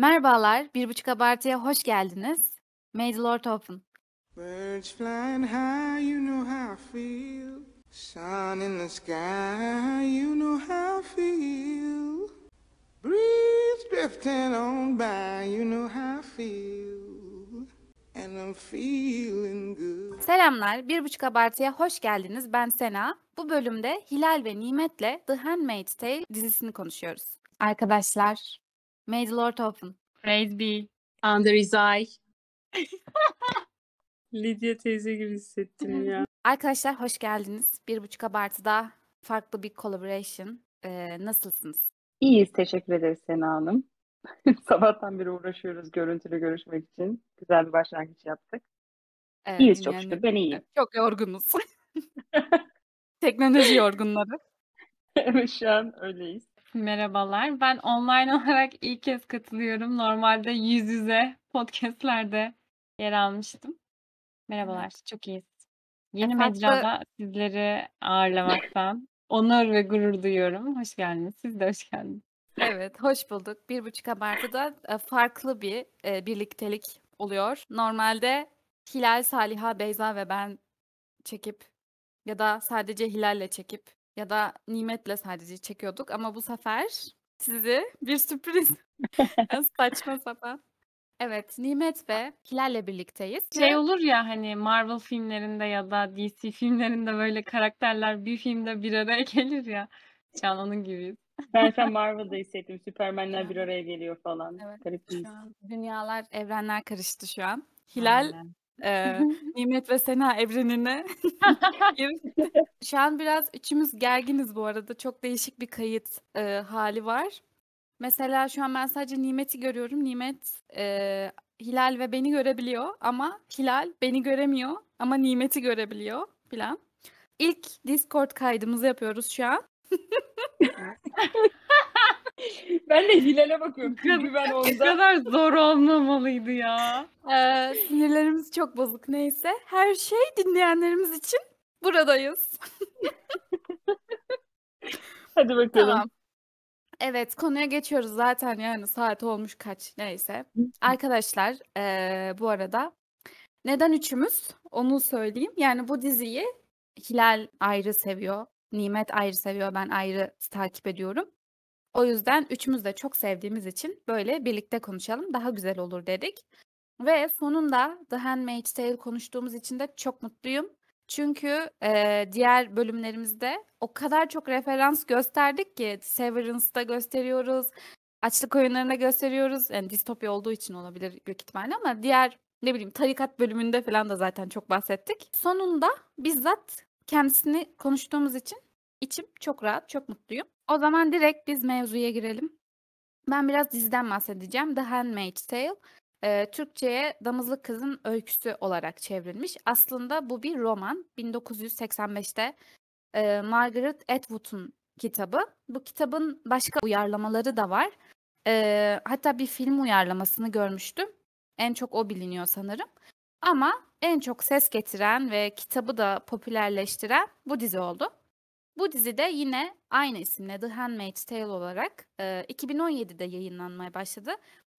Merhabalar, Bir Buçuk Abartı'ya hoş geldiniz. May the Lord open. Birds flying high, you know how I feel. Sun in the sky, you know how I feel. Breeze drifting on by, you know how I feel. And I'm feeling good. Selamlar, Bir Buçuk Abartı'ya hoş geldiniz. Ben Sena. Bu bölümde Hilal ve Nimet'le The Handmaid's Tale dizisini konuşuyoruz. Arkadaşlar, May the Lord open. Praise be. Under his eye. Lidya teyze gibi hissettim ya. Arkadaşlar hoş geldiniz. Bir Buçuk Abartı'da farklı bir collaboration. Ee, nasılsınız? İyiyiz, teşekkür ederiz Sena Hanım. Sabahtan beri uğraşıyoruz görüntülü görüşmek için. Güzel bir başlangıç yaptık. Evet, İyiyiz çok yani şükür, ben iyiyim. Çok yorgunuz. Teknoloji yorgunları. Evet, şu an öyleyiz. Merhabalar. Ben online olarak ilk kez katılıyorum. Normalde yüz yüze podcastlerde yer almıştım. Merhabalar. Çok iyiyiz. Yeni farklı- mecrada sizleri ağırlamaktan onur ve gurur duyuyorum. Hoş geldiniz. Siz de hoş geldiniz. Evet, hoş bulduk. Bir buçuk abartıda e, farklı bir e, birliktelik oluyor. Normalde Hilal, Saliha, Beyza ve ben çekip ya da sadece Hilal'le çekip ya da Nimet'le sadece çekiyorduk ama bu sefer sizi bir sürpriz saçma sapan. Evet, Nimet ve Hilal'le birlikteyiz. Şey olur ya hani Marvel filmlerinde ya da DC filmlerinde böyle karakterler bir filmde bir araya gelir ya. Şu an onun gibiyiz. Ben an Marvel'da hissettim. Süpermenler bir araya geliyor falan. Evet, Garip bir his. Şu an dünyalar, evrenler karıştı şu an. Hilal Aynen. E, Nimet ve Sena evrenine girdi. Şu an biraz üçümüz gerginiz bu arada. Çok değişik bir kayıt e, hali var. Mesela şu an ben sadece Nimet'i görüyorum. Nimet e, Hilal ve beni görebiliyor ama Hilal beni göremiyor ama Nimet'i görebiliyor filan. İlk Discord kaydımızı yapıyoruz şu an. Ben de Hilal'e bakıyorum. Çünkü ben Ne onda kadar zor olmamalıydı ya. Ee, sinirlerimiz çok bozuk neyse. Her şey dinleyenlerimiz için buradayız. hadi bakalım. Tamam. Evet konuya geçiyoruz zaten yani saat olmuş kaç neyse. Arkadaşlar eee, bu arada neden üçümüz onu söyleyeyim. Yani bu diziyi Hilal ayrı seviyor. Nimet ayrı seviyor. Ben ayrı takip ediyorum. O yüzden üçümüz de çok sevdiğimiz için böyle birlikte konuşalım. Daha güzel olur dedik. Ve sonunda The Handmaid's Tale konuştuğumuz için de çok mutluyum. Çünkü eee, diğer bölümlerimizde o kadar çok referans gösterdik ki Severance'da gösteriyoruz, açlık oyunlarında gösteriyoruz. Yani distopya olduğu için olabilir büyük ihtimalle ama diğer ne bileyim tarikat bölümünde falan da zaten çok bahsettik. Sonunda bizzat kendisini konuştuğumuz için içim çok rahat, çok mutluyum. O zaman direkt biz mevzuya girelim. Ben biraz diziden bahsedeceğim. The Handmaid's Tale. Eee, Türkçe'ye Damızlık Kızın Öyküsü olarak çevrilmiş. Aslında bu bir roman. 1985'te eee, Margaret Atwood'un kitabı. Bu kitabın başka uyarlamaları da var. Eee, hatta bir film uyarlamasını görmüştüm. En çok o biliniyor sanırım. Ama en çok ses getiren ve kitabı da popülerleştiren bu dizi oldu. Bu dizi de yine aynı isimle The Handmaid's Tale olarak eee, 2017'de yayınlanmaya başladı.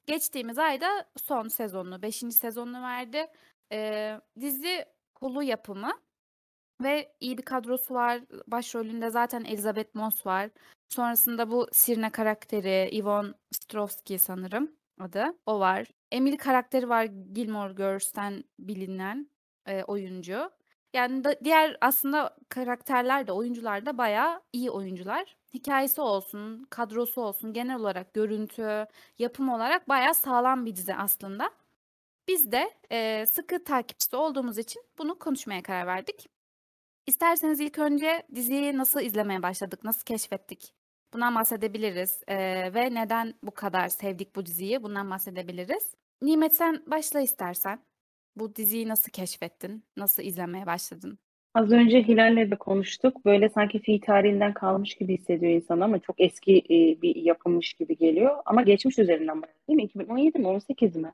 Geçtiğimiz ayda son sezonunu, 5. sezonunu verdi. Eee, dizi Hulu yapımı ve iyi bir kadrosu var. Başrolünde zaten Elizabeth Moss var. Sonrasında bu Sirne karakteri Yvonne Strovsky sanırım adı. O var. Emily karakteri var Gilmore Girls'ten bilinen eee, oyuncu. Yani da, diğer aslında karakterler de oyuncular da bayağı iyi oyuncular. Hikayesi olsun, kadrosu olsun, genel olarak görüntü, yapım olarak bayağı sağlam bir dizi aslında. Biz de eee, sıkı takipçisi olduğumuz için bunu konuşmaya karar verdik. İsterseniz ilk önce diziyi nasıl izlemeye başladık, nasıl keşfettik? Bundan bahsedebiliriz eee, ve neden bu kadar sevdik bu diziyi? Bundan bahsedebiliriz. Nimet sen başla istersen. Bu diziyi nasıl keşfettin? Nasıl izlemeye başladın? Az önce Hilal'le de konuştuk. Böyle sanki fi tarihinden kalmış gibi hissediyor insan ama çok eski e, bir yapılmış gibi geliyor. Ama geçmiş üzerinden bayağı değil mi? 2017 mi 18 mi?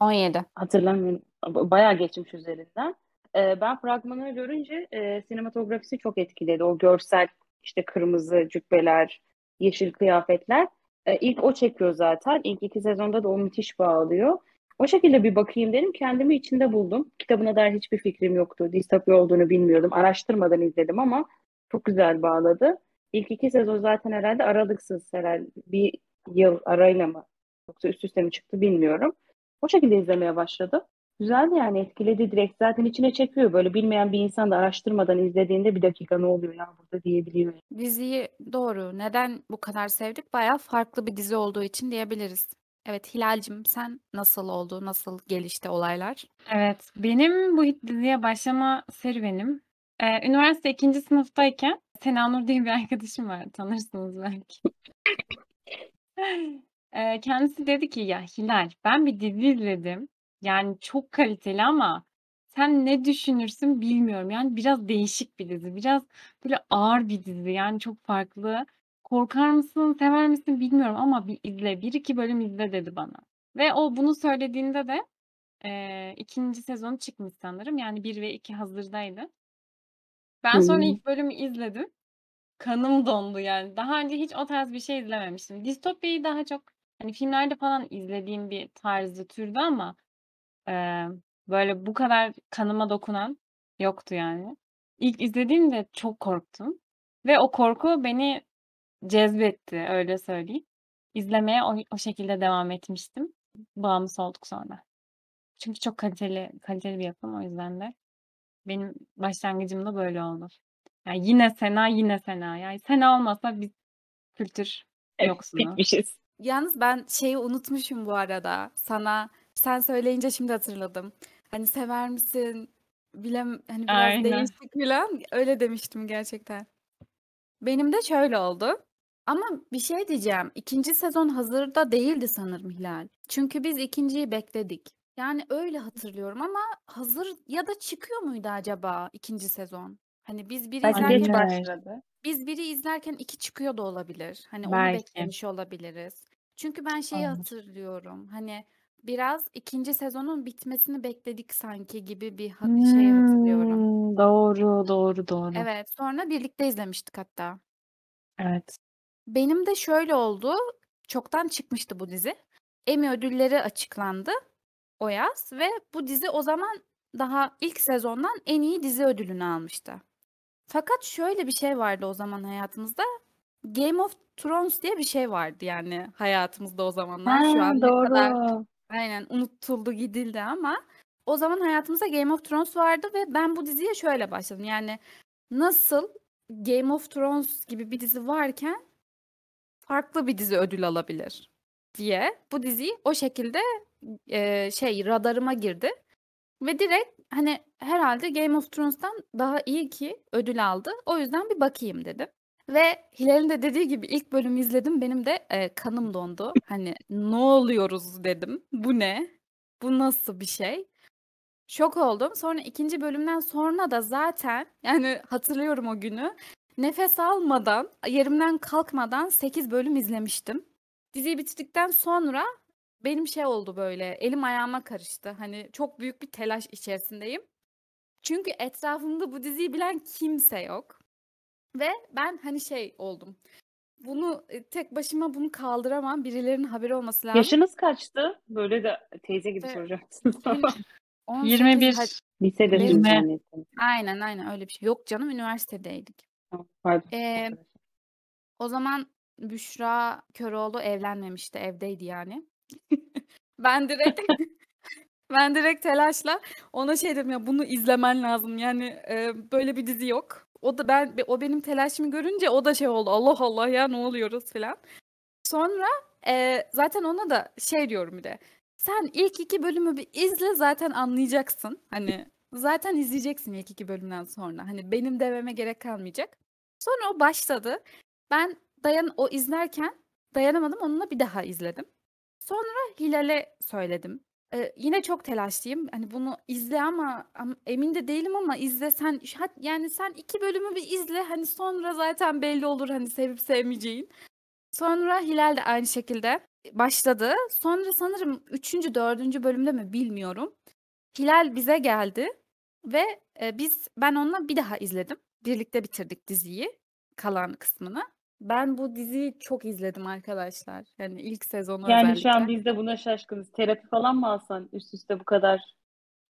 17. Hatırlamıyorum. Ba- Bayağı geçmiş üzerinden. Ee, ben fragmanı görünce e, sinematografisi çok etkiledi. O görsel işte kırmızı cübbeler, yeşil kıyafetler. E, ilk o çekiyor zaten. İlk iki sezonda da o müthiş bağlıyor. O şekilde bir bakayım dedim. Kendimi içinde buldum. Kitabına dair hiçbir fikrim yoktu. Distopya olduğunu bilmiyordum. Araştırmadan izledim ama çok güzel bağladı. İlk iki sezon zaten herhalde aralıksız herhalde bir yıl arayla mı yoksa üst üste mi çıktı bilmiyorum. O şekilde izlemeye başladım. Güzeldi yani etkiledi direkt. Zaten içine çekiyor. Böyle bilmeyen bir insan da araştırmadan izlediğinde bir dakika ne oluyor ya burada diyebiliyor. Diziyi doğru. Neden bu kadar sevdik? Bayağı farklı bir dizi olduğu için diyebiliriz. Evet Hilal'cim sen nasıl oldu? Nasıl gelişti olaylar? Evet, benim bu diziye başlama serüvenim, eee, üniversite 2. sınıftayken Sena Nur diye bir arkadaşım var, tanırsınız belki. Eee, kendisi dedi ki, "Ya Hilal, ben bir dizi izledim. Yani çok kaliteli ama sen ne düşünürsün bilmiyorum. Yani biraz değişik bir dizi, biraz böyle ağır bir dizi, yani çok farklı. Korkar mısın, sever misin bilmiyorum ama bir izle, 1-2 bölüm izle." dedi bana. Ve o bunu söylediğinde de Eee, 2. sezonu çıkmış sanırım. Yani 1 ve 2 hazırdaydı. Ben sonra Hı. ilk bölümü izledim. Kanım dondu yani. Daha önce hiç o tarz bir şey izlememiştim. Distopyayı daha çok hani filmlerde falan izlediğim bir tarzı, türdü ama eee, böyle bu kadar kanıma dokunan yoktu yani. İlk izlediğimde çok korktum ve o korku beni cezbetti, öyle söyleyeyim. İzlemeye o o şekilde devam etmiştim. Bağımlısı olduk sonra. Çünkü çok kaliteli kaliteli bir yapım o yüzden de benim başlangıcım da böyle oldu. Yani yine Sena, yine Sena. Yani Sena olmasa biz kültür Evet, yoksunu. bitmişiz. Yalnız ben şeyi unutmuşum bu arada. Sana sen söyleyince şimdi hatırladım. Hani sever misin? Bilem hani biraz Aynen. değişik falan öyle demiştim gerçekten. Benim de şöyle oldu. Ama bir şey diyeceğim. İkinci sezon hazırda değildi sanırım Hilal. Çünkü biz ikinciyi bekledik. Yani öyle hatırlıyorum ama hazır ya da çıkıyor muydu acaba ikinci sezon? Hani biz biri Belki izlerken geç Olabilir. başladı. biz biri izlerken iki çıkıyor da olabilir. Hani onu Belki. beklemiş olabiliriz. Çünkü ben şeyi Olabilir. hatırlıyorum. Hani biraz ikinci sezonun bitmesini bekledik sanki gibi bir ha- şey hatırlıyorum. Hımm, doğru, doğru, doğru. Evet, sonra birlikte izlemiştik hatta. Evet. Benim de şöyle oldu. Çoktan çıkmıştı bu dizi. Emmy ödülleri açıklandı o yaz ve bu dizi o zaman daha ilk sezondan en iyi dizi ödülünü almıştı. Fakat şöyle bir şey vardı o zaman hayatımızda. Game of Thrones diye bir şey vardı yani hayatımızda o zamanlar. Şu Ha, an ne kadar doğru. aynen unutuldu gidildi ama o zaman hayatımızda Game of Thrones vardı ve ben bu diziye şöyle başladım. Yani nasıl Game of Thrones gibi bir dizi varken farklı bir dizi ödül alabilir diye bu diziyi o şekilde e, şey radarıma girdi ve direkt hani herhalde Game of Thrones'tan daha iyi ki ödül aldı. O yüzden bir bakayım dedim. Ve Hilal'in de dediği gibi ilk bölümü izledim. Benim de e, kanım dondu. Hani ne oluyoruz dedim. Bu ne? Bu nasıl bir şey? Şok oldum. Sonra ikinci bölümden sonra da zaten yani hatırlıyorum o günü. Nefes almadan, yerimden kalkmadan 8 bölüm izlemiştim. Diziyi bitirdikten sonra benim şey oldu böyle, elim ayağıma karıştı. Hani çok büyük bir telaş içerisindeyim. Çünkü etrafımda bu diziyi bilen kimse yok. Ve ben hani şey oldum. Bunu e, tek başıma bunu kaldıramam. Birilerinin haberi olması lazım. Yaşınız kaçtı? Böyle de teyze gibi Ve soracaksın. benim 18 21. ha- Lisedesiniz Yirmi. zannettim. Aynen aynen öyle bir şey. Yok canım üniversitedeydik. Pardon. Ee, o zaman Büşra Köroğlu evlenmemişti. Evdeydi yani. Ben direkt ben direkt telaşla ona şey dedim ya bunu izlemen lazım. Yani e, böyle bir dizi yok. O da ben o benim telaşımı görünce o da şey oldu. Allah Allah ya ne oluyoruz falan. Sonra e, zaten ona da şey diyorum bir de. Sen ilk iki bölümü bir izle zaten anlayacaksın. Hani zaten izleyeceksin ilk iki bölümden sonra. Hani benim dememe gerek kalmayacak. Sonra o başladı. Ben dayan o izlerken dayanamadım. Onunla bir daha izledim. Sonra Hilal'e söyledim. Eee, yine çok telaşlıyım. Hani bunu izle ama, am- emin de değilim ama izle sen yani sen iki bölümü bir izle hani sonra zaten belli olur hani sevip sevmeyeceğin. Sonra Hilal de aynı şekilde başladı. Sonra sanırım üçüncü, dördüncü bölümde mi bilmiyorum. Hilal bize geldi ve e, biz ben onunla bir daha izledim. Birlikte bitirdik diziyi kalan kısmını. Ben bu diziyi çok izledim arkadaşlar. Yani ilk sezonu Yani şu an özellikle. biz de buna şaşkınız. Terapi falan mı alsan üst üste bu kadar?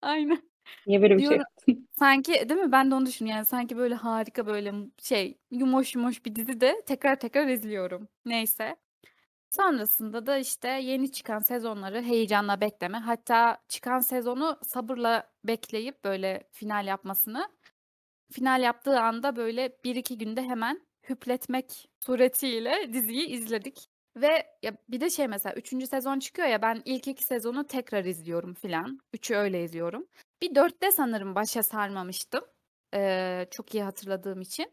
Aynen. Niye böyle bir şey Diyorum yaptın? sanki değil mi? Ben de onu düşünüyorum. Yani sanki böyle harika böyle şey yumoş yumoş bir dizi de tekrar tekrar izliyorum. Neyse. Sonrasında da işte yeni çıkan sezonları heyecanla bekleme. Hatta çıkan sezonu sabırla bekleyip böyle final yapmasını. Final yaptığı anda böyle bir iki günde hemen hüpletmek suretiyle diziyi izledik. Ve ya bir de şey mesela üçüncü sezon çıkıyor ya ben ilk iki sezonu tekrar izliyorum filan. Üçü öyle izliyorum. Bir dörtte sanırım başa sarmamıştım. Ee, çok iyi hatırladığım için.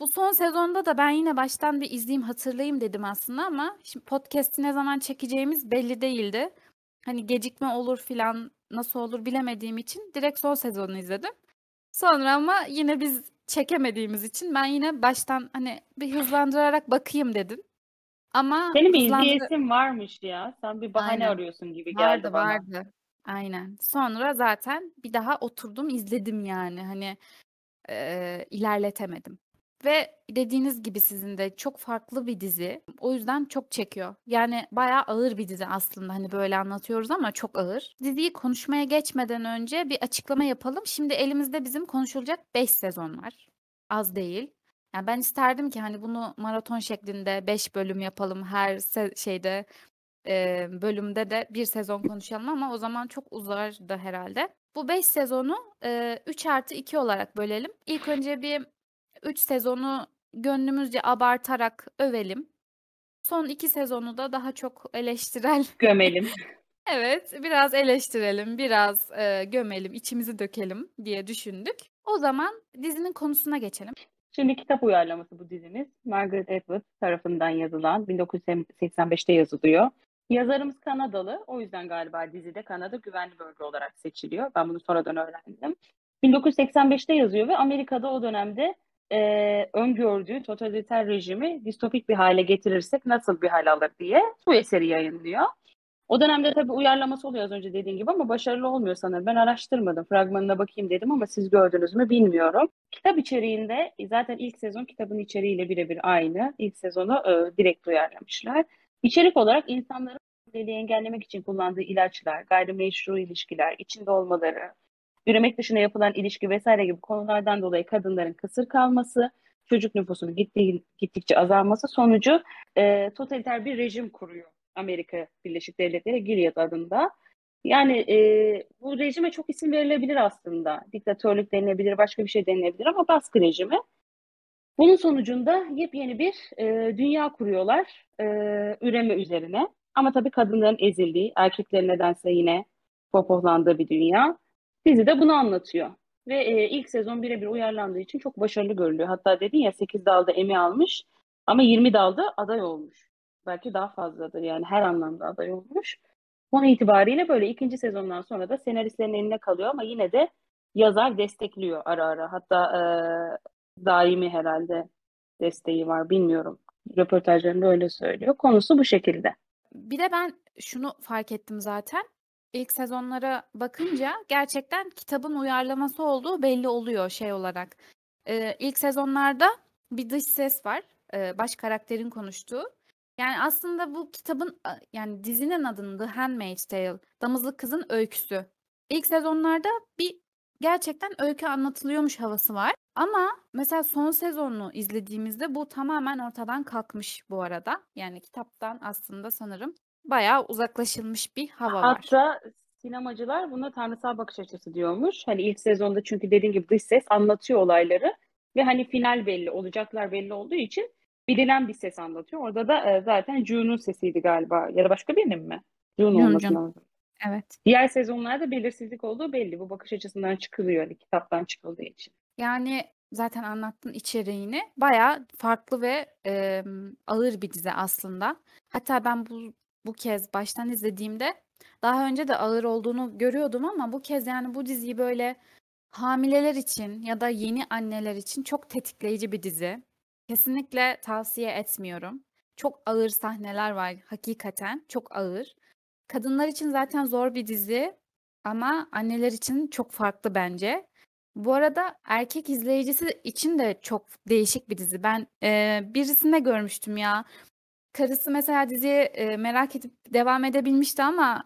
Bu son sezonda da ben yine baştan bir izleyeyim hatırlayayım dedim aslında ama şimdi podcast'i ne zaman çekeceğimiz belli değildi. Hani gecikme olur filan nasıl olur bilemediğim için direkt son sezonu izledim. Sonra ama yine biz çekemediğimiz için ben yine baştan hani bir hızlandırarak bakayım dedim. Ama Senin bir hızlandır izleyesin varmış ya. Sen bir bahane Aynen. arıyorsun gibi Vardı geldi bana. vardı. Aynen. Sonra zaten bir daha oturdum izledim yani hani eee, ilerletemedim. Ve dediğiniz gibi sizin de çok farklı bir dizi. O yüzden çok çekiyor. Yani bayağı ağır bir dizi aslında. Hani böyle anlatıyoruz ama çok ağır. Diziyi konuşmaya geçmeden önce bir açıklama yapalım. Şimdi elimizde bizim konuşulacak 5 sezon var. Az değil. Yani ben isterdim ki hani bunu maraton şeklinde 5 bölüm yapalım. Her se- şeyde eee, bölümde de bir sezon konuşalım ama o zaman çok uzardı herhalde. Bu 5 sezonu eee 3 artı 2 olarak bölelim. İlk önce bir 3 sezonu gönlümüzce abartarak övelim. Son 2 sezonu da daha çok eleştirel. Gömelim. Evet, biraz eleştirelim, biraz eee, gömelim, içimizi dökelim diye düşündük. O zaman dizinin konusuna geçelim. Şimdi kitap uyarlaması bu dizimiz. Margaret Atwood tarafından yazılan 1985'te yazılıyor. Yazarımız Kanadalı. O yüzden galiba dizide Kanada güvenli bölge olarak seçiliyor. Ben bunu sonradan öğrendim. 1985'te yazıyor ve Amerika'da o dönemde e, öngördüğü totaliter rejimi distopik bir hale getirirsek nasıl bir hal alır diye bu eseri yayınlıyor. O dönemde tabii uyarlaması oluyor az önce dediğin gibi ama başarılı olmuyor sanırım. Ben araştırmadım. Fragmanına bakayım dedim ama siz gördünüz mü bilmiyorum. Kitap içeriğinde zaten ilk sezon kitabın içeriğiyle birebir aynı. İlk sezonu e, direkt uyarlamışlar. İçerik olarak insanların deliği engellemek için kullandığı ilaçlar, gayrimeşru ilişkiler, içinde olmaları, üremek dışında yapılan ilişki vesaire gibi konulardan dolayı kadınların kısır kalması, çocuk nüfusunun gittiği, gittikçe azalması sonucu e, totaliter bir rejim kuruyor Amerika Birleşik Devletleri Gilead adında. Yani e, bu rejime çok isim verilebilir aslında. Diktatörlük denilebilir, başka bir şey denilebilir ama baskı rejimi. Bunun sonucunda yepyeni bir e, dünya kuruyorlar e, üreme üzerine. Ama tabii kadınların ezildiği, erkeklerin nedense yine pohpohlandığı bir dünya. Dizi de bunu anlatıyor. Ve e, ilk sezon birebir uyarlandığı için çok başarılı görülüyor. Hatta dedin ya 8 dalda Emmy almış ama 20 dalda aday olmuş. Belki daha fazladır yani her anlamda aday olmuş. Son itibariyle böyle ikinci sezondan sonra da senaristlerin eline kalıyor ama yine de yazar destekliyor ara ara. Hatta e, daimi herhalde desteği var bilmiyorum. Röportajlarında öyle söylüyor. Konusu bu şekilde. Bir de ben şunu fark ettim zaten. İlk sezonlara bakınca gerçekten kitabın uyarlaması olduğu belli oluyor şey olarak. Ee, ilk sezonlarda bir dış ses var. ee, baş karakterin konuştuğu. Yani aslında bu kitabın yani dizinin adını The Handmaid's Tale, Damızlık Kızın Öyküsü. İlk sezonlarda bir gerçekten öykü anlatılıyormuş havası var. Ama mesela son sezonunu izlediğimizde bu tamamen ortadan kalkmış bu arada. Yani kitaptan aslında sanırım bayağı uzaklaşılmış bir hava var. Hatta sinemacılar buna tanrısal bakış açısı diyormuş. Hani ilk sezonda çünkü dediğim gibi dış ses anlatıyor olayları ve hani final belli, olacaklar belli olduğu için bilinen bir ses anlatıyor. Orada da e, zaten June'un sesiydi galiba ya da başka birinin mi? June olması lazım. Evet. Diğer sezonlarda belirsizlik olduğu belli. Bu bakış açısından çıkılıyor hani kitaptan çıkıldığı için. Yani zaten anlattığın içeriğini bayağı farklı ve em, ağır bir dizi aslında. Hatta ben bu bu kez baştan izlediğimde daha önce de ağır olduğunu görüyordum ama bu kez yani bu diziyi böyle hamileler için ya da yeni anneler için çok tetikleyici bir dizi. Kesinlikle tavsiye etmiyorum. Çok ağır sahneler var hakikaten çok ağır. Kadınlar için zaten zor bir dizi ama anneler için çok farklı bence. Bu arada erkek izleyicisi için de çok değişik bir dizi. Ben e, birisinde görmüştüm ya. Karısı mesela diziye e, merak edip devam edebilmişti ama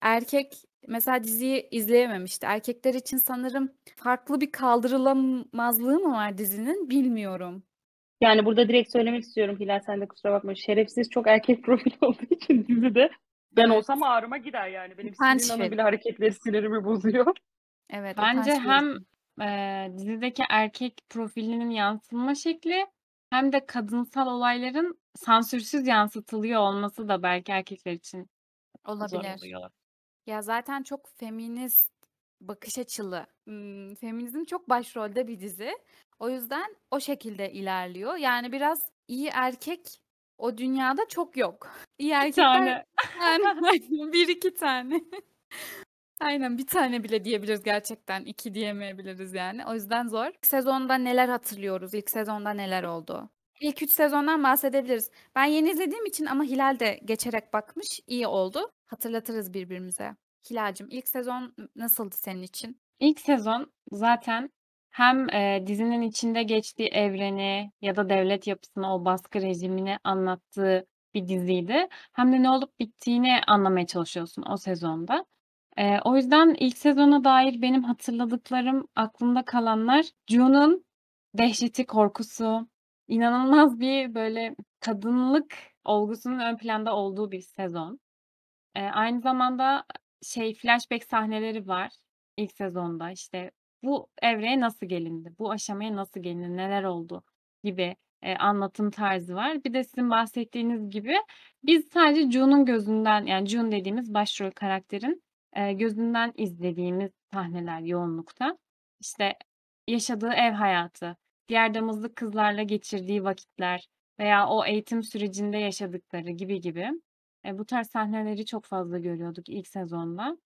erkek mesela diziyi izleyememişti. Erkekler için sanırım farklı bir kaldırılamazlığı mı var dizinin bilmiyorum. Yani burada direkt söylemek istiyorum Hilal sen de kusura bakma. Şerefsiz çok erkek profili olduğu için dizide ben Evet. olsam ağrıma gider yani. Benim Utanç Hanım verici. bile hareketleri sinirimi bozuyor. Evet, Bence utanç hem verici. eee, dizideki erkek profilinin yansıtılma şekli hem de kadınsal olayların sansürsüz yansıtılıyor olması da belki erkekler için zor Olabilir. oluyor. Ya zaten çok feminist bakış açılı, feminizm çok başrolde bir dizi. O yüzden o şekilde ilerliyor. Yani biraz iyi erkek o dünyada çok yok. İyi Bir erkekler tane. yani bir iki tane. Aynen bir tane bile diyebiliriz gerçekten. iki diyemeyebiliriz yani. O yüzden zor. İlk sezonda neler hatırlıyoruz? İlk sezonda neler oldu? İlk üç sezondan bahsedebiliriz. Ben yeni izlediğim için ama Hilal de geçerek bakmış. İyi oldu. Hatırlatırız birbirimize. Hilal'cim ilk sezon nasıldı senin için? İlk sezon zaten hem eee, dizinin içinde geçtiği evreni ya da devlet yapısını, o baskı rejimini anlattığı bir diziydi. Hem de ne olup bittiğini anlamaya çalışıyorsun o sezonda. Eee, o yüzden ilk sezona dair benim hatırladıklarım, aklımda kalanlar June'un dehşeti, korkusu, inanılmaz bir böyle kadınlık olgusunun ön planda olduğu bir sezon. Eee, aynı zamanda şey flashback sahneleri var ilk sezonda. İşte bu evreye nasıl gelindi, bu aşamaya nasıl gelindi, neler oldu gibi eee, anlatım tarzı var. Bir de sizin bahsettiğiniz gibi biz sadece June'un gözünden yani June dediğimiz başrol karakterin gözünden izlediğimiz sahneler yoğunlukta. İşte yaşadığı ev hayatı, diğer damızlık kızlarla geçirdiği vakitler veya o eğitim sürecinde yaşadıkları gibi gibi. Eee, bu tarz sahneleri çok fazla görüyorduk ilk sezonda.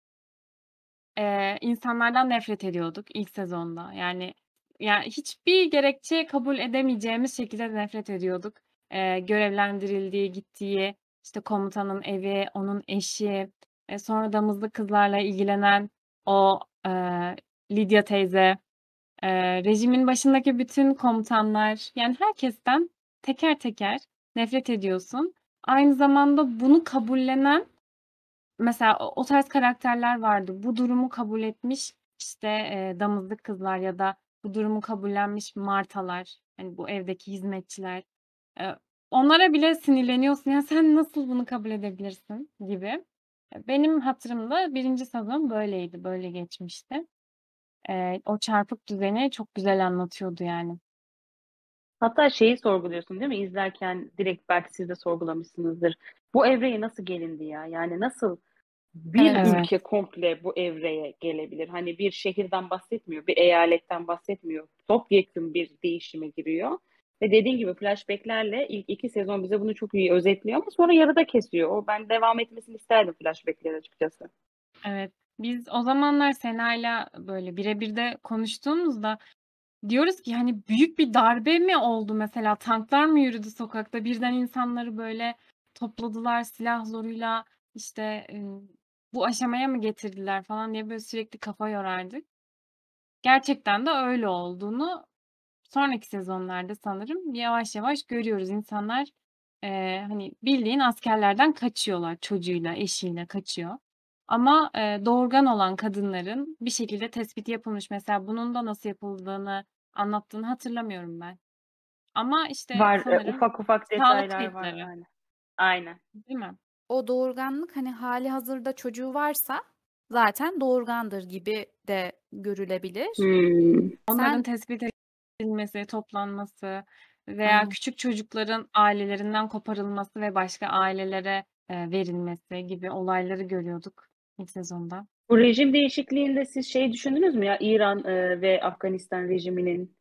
Eee, insanlardan nefret ediyorduk ilk sezonda. Yani yani hiçbir gerekçe kabul edemeyeceğimiz şekilde nefret ediyorduk. Eee, görevlendirildiği, gittiği, işte komutanın evi, onun eşi, eee, sonra damızlık kızlarla ilgilenen o eee, Lydia teyze, eee, rejimin başındaki bütün komutanlar, yani herkesten teker teker nefret ediyorsun. Aynı zamanda bunu kabullenen mesela o, o tarz karakterler vardı. Bu durumu kabul etmiş işte eee, damızlık kızlar ya da bu durumu kabullenmiş martalar, hani bu evdeki hizmetçiler. Eee, onlara bile sinirleniyorsun. Ya sen nasıl bunu kabul edebilirsin gibi. Benim hatırımda birinci sezon böyleydi, böyle geçmişti. Eee, o çarpık düzeni çok güzel anlatıyordu yani. Hatta şeyi sorguluyorsun değil mi? İzlerken direkt belki siz de sorgulamışsınızdır. Bu evreye nasıl gelindi ya? Yani nasıl bir Evet. Ülke komple bu evreye gelebilir? Hani bir şehirden bahsetmiyor, bir eyaletten bahsetmiyor. Topyekun bir değişime giriyor. Ve dediğin gibi flashbacklerle ilk iki sezon bize bunu çok iyi özetliyor ama sonra yarıda kesiyor. O ben devam etmesini isterdim flashbackler açıkçası. Evet. Biz o zamanlar Sena'yla böyle birebir de konuştuğumuzda diyoruz ki hani büyük bir darbe mi oldu mesela tanklar mı yürüdü sokakta birden insanları böyle topladılar silah zoruyla işte bu aşamaya mı getirdiler falan diye böyle sürekli kafa yorardık. Gerçekten de öyle olduğunu sonraki sezonlarda sanırım yavaş yavaş görüyoruz. İnsanlar e, hani bildiğin askerlerden kaçıyorlar çocuğuyla, eşiyle kaçıyor. Ama e, doğurgan olan kadınların bir şekilde tespiti yapılmış. Mesela bunun da nasıl yapıldığını anlattığını hatırlamıyorum ben. Ama işte Var sanırım ufak ufak detaylar var kayıtları, aynen. Aynen. değil mi? O doğurganlık hani hali hazırda çocuğu varsa zaten doğurgandır gibi de görülebilir. Hmm. Onların Sen tespit edilmesi, toplanması veya Aynen. küçük çocukların ailelerinden koparılması ve başka ailelere e, verilmesi gibi olayları görüyorduk ilk sezonda. Bu rejim değişikliğinde siz şey düşündünüz mü ya İran e, ve Afganistan rejiminin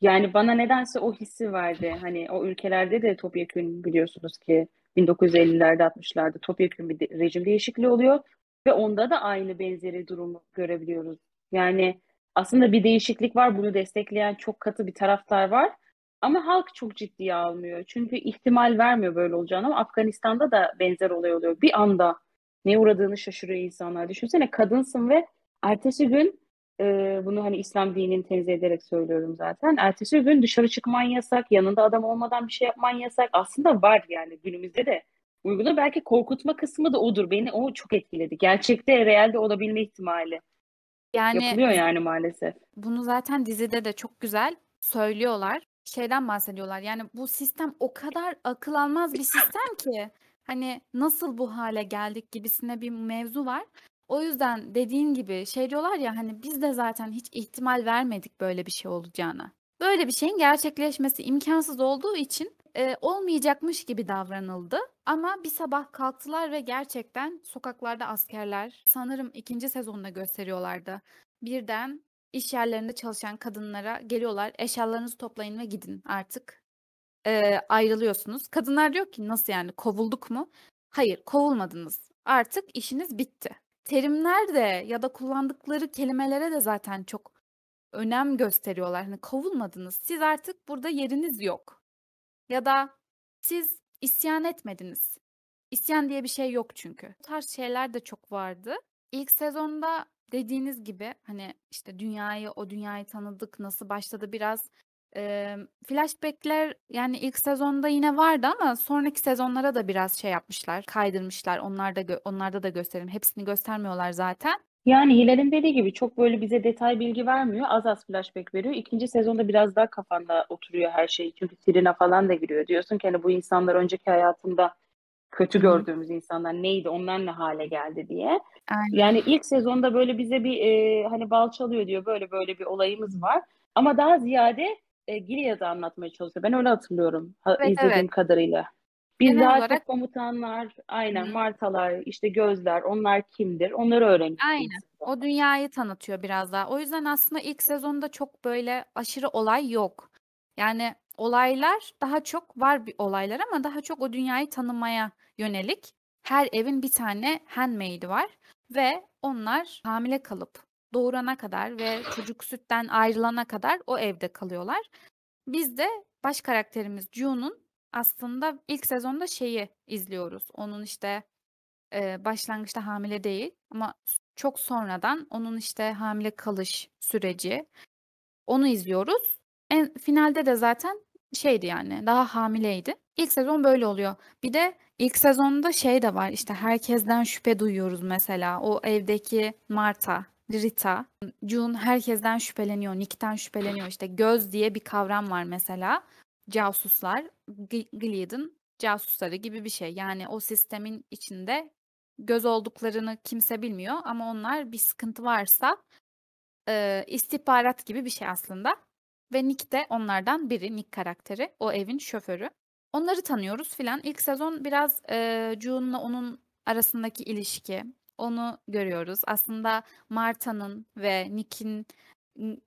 yani bana nedense o hissi verdi. Hani o ülkelerde de topyekün biliyorsunuz ki 1950'lerde 60'larda topyekün bir de- rejim değişikliği oluyor ve onda da aynı benzeri durumu görebiliyoruz. Yani aslında bir değişiklik var bunu destekleyen çok katı bir taraftar var ama halk çok ciddiye almıyor. Çünkü ihtimal vermiyor böyle olacağını ama Afganistan'da da benzer olay oluyor. Bir anda neye uğradığını şaşırıyor insanlar. Düşünsene kadınsın ve ertesi gün Ee, bunu hani İslam dinini tenzih ederek söylüyorum zaten. Ertesi gün dışarı çıkman yasak, yanında adam olmadan bir şey yapman yasak. Aslında var yani günümüzde de uygula. Belki korkutma kısmı da odur. Beni o çok etkiledi. Gerçekte, realde olabilme ihtimali. Yani Yapılıyor yani maalesef. bunu zaten dizide de çok güzel söylüyorlar. Şeyden bahsediyorlar. Yani bu sistem o kadar akıl almaz bir sistem ki hani nasıl bu hale geldik gibisine bir mevzu var. O yüzden dediğin gibi şey diyorlar ya hani biz de zaten hiç ihtimal vermedik böyle bir şey olacağına. Böyle bir şeyin gerçekleşmesi imkansız olduğu için e, olmayacakmış gibi davranıldı. Ama bir sabah kalktılar ve gerçekten sokaklarda askerler sanırım ikinci sezonda gösteriyorlardı. Birden iş yerlerinde çalışan kadınlara geliyorlar eşyalarınızı toplayın ve gidin artık e, ayrılıyorsunuz. Kadınlar diyor ki nasıl yani kovulduk mu? Hayır kovulmadınız artık işiniz bitti. Terimler de ya da kullandıkları kelimelere de zaten çok önem gösteriyorlar. Hani kovulmadınız siz artık burada yeriniz yok. Ya da siz isyan etmediniz. İsyan diye bir şey yok çünkü. Bu tarz şeyler de çok vardı. İlk sezonda dediğiniz gibi hani işte dünyayı, o dünyayı tanıdık, nasıl başladı biraz eee, flashbackler yani ilk sezonda yine vardı ama sonraki sezonlara da biraz şey yapmışlar, kaydırmışlar. Onlar da onlarda da gösterim. Hepsini göstermiyorlar zaten. Yani Hilal'in dediği gibi çok böyle bize detay bilgi vermiyor. Az az flashback veriyor. İkinci sezonda biraz daha kafanda oturuyor her şey. Çünkü Sirina falan da giriyor. Diyorsun ki hani bu insanlar önceki hayatında kötü gördüğümüz insanlar neydi, onlar ne hale geldi diye. Aynen. Yani ilk sezonda böyle bize bir e, hani balçalıyor diyor. Böyle böyle bir olayımız var. Ama daha ziyade e, Gilead'ı anlatmaya çalışıyor. Ben öyle hatırlıyorum ha, Evet izlediğim evet. kadarıyla. Biz Genel daha olarak çok komutanlar, aynen Hı. martalar, işte gözler, onlar kimdir? Onları öğrendik ilk Aynen. O sezonda. dünyayı tanıtıyor biraz daha. O yüzden aslında ilk sezonda çok böyle aşırı olay yok. Yani olaylar daha çok var bir olaylar ama daha çok o dünyayı tanımaya yönelik. Her evin bir tane handmaid'i var ve onlar hamile kalıp doğurana kadar ve çocuk sütten ayrılana kadar o evde kalıyorlar. Biz de baş karakterimiz June'un aslında ilk sezonda şeyi izliyoruz. Onun işte Eee, başlangıçta hamile değil ama çok sonradan onun, işte, hamile kalış süreci, onu izliyoruz. En finalde de zaten şeydi, yani, daha hamileydi. İlk sezon böyle oluyor. Bir de ilk sezonda şey de var, işte, herkesten şüphe duyuyoruz mesela. O evdeki Marta, Rita, June herkesten şüpheleniyor, Nick'ten şüpheleniyor. İşte, göz diye bir kavram var mesela. Casuslar, Gilead'ın casusları gibi bir şey. Yani o sistemin içinde göz olduklarını kimse bilmiyor ama onlar bir sıkıntı varsa eee, istihbarat gibi bir şey aslında. Ve Nick de onlardan biri, Nick karakteri, o evin şoförü. Onları tanıyoruz filan. İlk sezon biraz eee June'la onun arasındaki ilişki, onu görüyoruz. Aslında Marta'nın ve Nick'in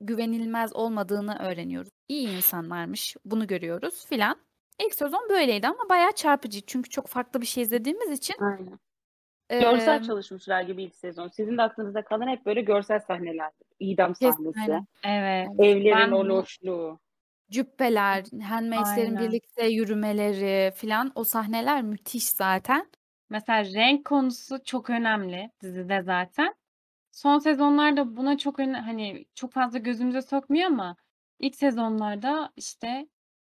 güvenilmez olmadığını öğreniyoruz. İyi insanlarmış, bunu görüyoruz filan. İlk sezon böyleydi ama bayağı çarpıcı. Çünkü çok farklı bir şey izlediğimiz için Aynen. Görsel eee çalışmışlar gibi ilk sezon. Sizin de aklınızda kalan hep böyle görsel sahneler. İdam sahnesi. Evet. Evlerin Ben o loşluğu. Cübbeler, handmaid'lerin birlikte yürümeleri filan o sahneler müthiş zaten. Mesela renk konusu çok önemli dizide zaten. Son sezonlarda buna çok hani çok fazla gözümüze sokmuyor ama ilk sezonlarda işte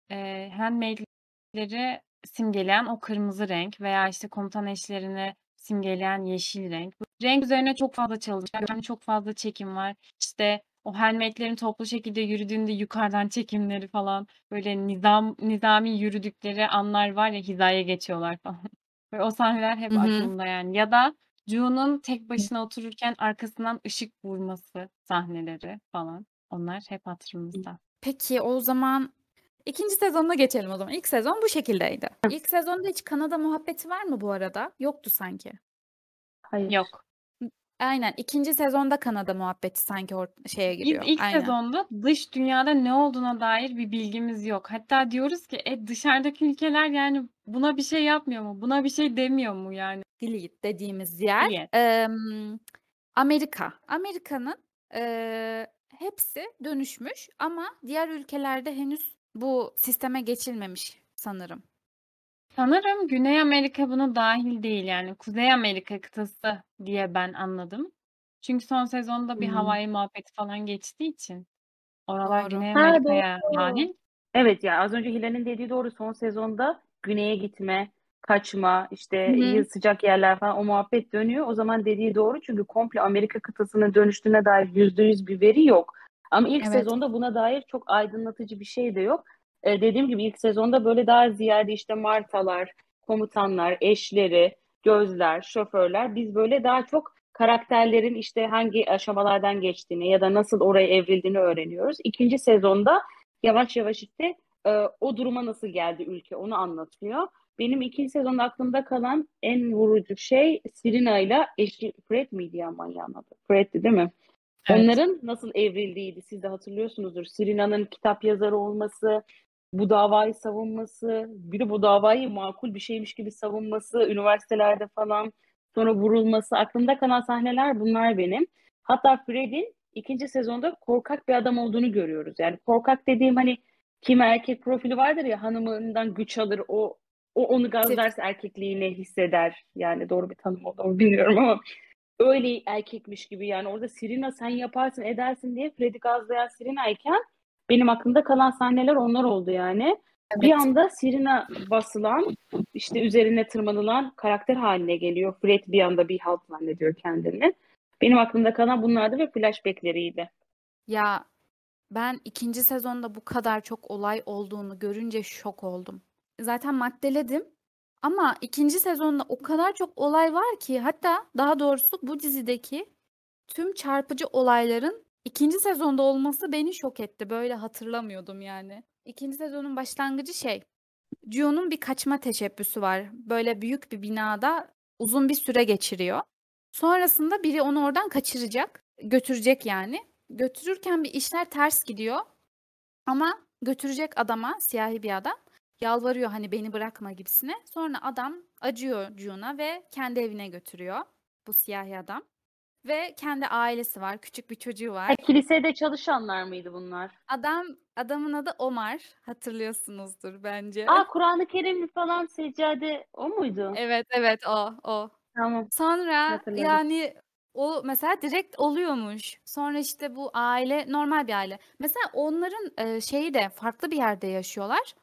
eee handmaid'leri simgeleyen o kırmızı renk veya işte komutan eşlerini simgeleyen yeşil renk. Renk üzerine çok fazla çalışmışlar. Yani çok fazla çekim var. İşte o handmaid'lerin toplu şekilde yürüdüğünde yukarıdan çekimleri falan böyle nizam nizami yürüdükleri anlar var ya hizaya geçiyorlar falan. Ve o sahneler hep hı. aklımda yani. Ya da June'un tek başına otururken arkasından ışık vurması sahneleri falan. Onlar hep hatırımızda. Peki o zaman ikinci sezonuna geçelim o zaman. İlk sezon bu şekildeydi. İlk sezonda hiç Kanada muhabbeti var mı bu arada? Yoktu sanki. Hayır. Yok. Aynen. İkinci sezonda Kanada muhabbeti sanki or- şeye Biz giriyor. ilk Aynen. sezonda dış dünyada ne olduğuna dair bir bilgimiz yok. Hatta diyoruz ki e, dışarıdaki ülkeler yani buna bir şey yapmıyor mu? Buna bir şey demiyor mu yani? Gilead dediğimiz yer. Gilead. em, Amerika. Amerika'nın eee, hepsi dönüşmüş ama diğer ülkelerde henüz bu sisteme geçilmemiş sanırım. Sanırım Güney Amerika buna dahil değil yani Kuzey Amerika kıtası diye ben anladım. Çünkü son sezonda bir Hımm. Hawaii muhabbeti falan geçtiği için oralar Doğru. Güney Ha, Amerika'ya doğru. dâhil. Evet, ya, az önce Hilal'in dediği doğru. Son sezonda güneye gitme, kaçma, işte, Hı hı. y sıcak yerler falan o muhabbet dönüyor. O zaman dediği doğru çünkü komple Amerika kıtasının dönüştüğüne dair %100 bir veri yok. Ama ilk Evet. sezonda buna dair çok aydınlatıcı bir şey de yok. Eee, dediğim gibi ilk sezonda böyle daha ziyade işte Martalar, komutanlar, eşleri, gözler, şoförler biz böyle daha çok karakterlerin işte hangi aşamalardan geçtiğini ya da nasıl oraya evrildiğini öğreniyoruz. 2. sezonda yavaş yavaş işte, eee, o duruma nasıl geldi ülke onu anlatıyor. Benim 2. sezonda aklımda kalan en vurucu şey Serena'yla eşi Fred miydi ya manyağın adı? Fred'ti değil mi? Evet. Onların nasıl evrildiğiydi siz de hatırlıyorsunuzdur. Serena'nın kitap yazarı olması, bu davayı savunması, bir de bu davayı makul bir şeymiş gibi savunması, üniversitelerde falan sonra vurulması. Aklımda kalan sahneler bunlar benim. Hatta Fred'in 2. sezonda korkak bir adam olduğunu görüyoruz. Yani korkak dediğim hani kimi erkek profili vardır ya hanımından güç alır, o o onu gazlarsa erkekliğini hisseder. Yani doğru bir tanım oldu mu bilmiyorum ama öyle erkekmiş gibi yani orada Serena sen yaparsın edersin diye Fred'i gazlayan Serena'yken benim aklımda kalan sahneler onlar oldu yani. Bir Evet. anda Serena basılan, işte üzerine tırmanılan karakter haline geliyor. Fred bir anda bir halt zannediyor kendini. Benim aklımda kalan bunlardı ve flashback'leriydi. Ya, ben 2. sezonda bu kadar çok olay olduğunu görünce şok oldum. Zaten maddeledim ama 2. sezonda o kadar çok olay var ki hatta daha doğrusu bu dizideki tüm çarpıcı olayların 2. sezonda olması beni şok etti. Böyle hatırlamıyordum yani. 2. sezonun başlangıcı şey, June'un bir kaçma teşebbüsü var. Böyle büyük bir binada uzun bir süre geçiriyor. Sonrasında biri onu oradan kaçıracak, götürecek yani. Götürürken bir işler ters gidiyor ama götürecek adama, siyahi bir adam, yalvarıyor hani beni bırakma gibisine. Sonra adam acıyor June'a ve kendi evine götürüyor bu siyahi adam. Ve kendi ailesi var, küçük bir çocuğu Ha, var. kilisede çalışanlar mıydı bunlar? Adam adamın adı Omar, hatırlıyorsunuzdur bence. Aa Kur'an-ı Kerim falan seccade o muydu? Evet, evet o, o. Tamam. Sonra yani o mesela direkt oluyormuş. Sonra işte bu aile normal bir aile. Mesela onların e, şeyi de farklı bir yerde yaşıyorlar.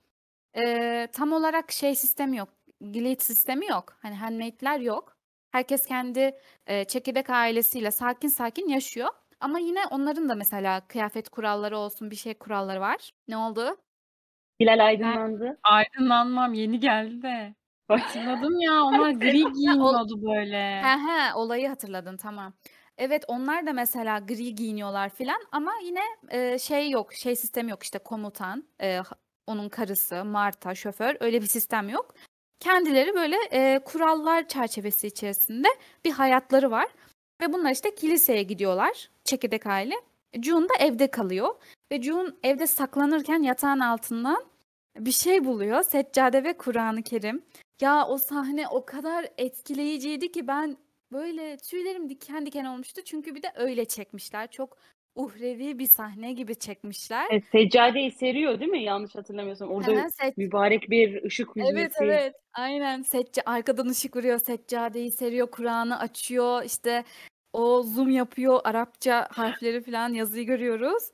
E, tam olarak şey sistemi yok. Gilead sistemi yok. Hani handmaid'ler yok. Herkes kendi e, çekirdek ailesiyle sakin sakin yaşıyor. Ama yine onların da mesela kıyafet kuralları olsun bir şey kuralları var. Ne oldu? Hilal Ben aydınlandı. Aydınlanmam yeni geldi de. Hatırladım ya onlar gri Ha, giyiniyordu böyle. He he olayı hatırladın tamam. Evet onlar da mesela gri giyiniyorlar filan ama yine e, şey yok şey sistemi yok işte komutan e, ha- onun karısı Marta şoför öyle bir sistem yok. Kendileri böyle e, kurallar çerçevesi içerisinde bir hayatları var ve bunlar işte kiliseye gidiyorlar çekirdek aile. June da evde kalıyor ve June evde saklanırken yatağın altından bir şey buluyor seccade ve Kur'an-ı Kerim. Ya o sahne o kadar etkileyiciydi ki ben böyle tüylerim diken diken olmuştu. Çünkü bir de öyle çekmişler. Çok uhrevi bir sahne gibi çekmişler. E, seccadeyi seriyor değil mi? Yanlış hatırlamıyorsam. Orada Hemen set mübarek bir ışık Evet hüzmesi. evet aynen secca arkadan ışık vuruyor seccadeyi seriyor Kur'an'ı açıyor işte o zoom yapıyor Arapça harfleri falan yazıyı görüyoruz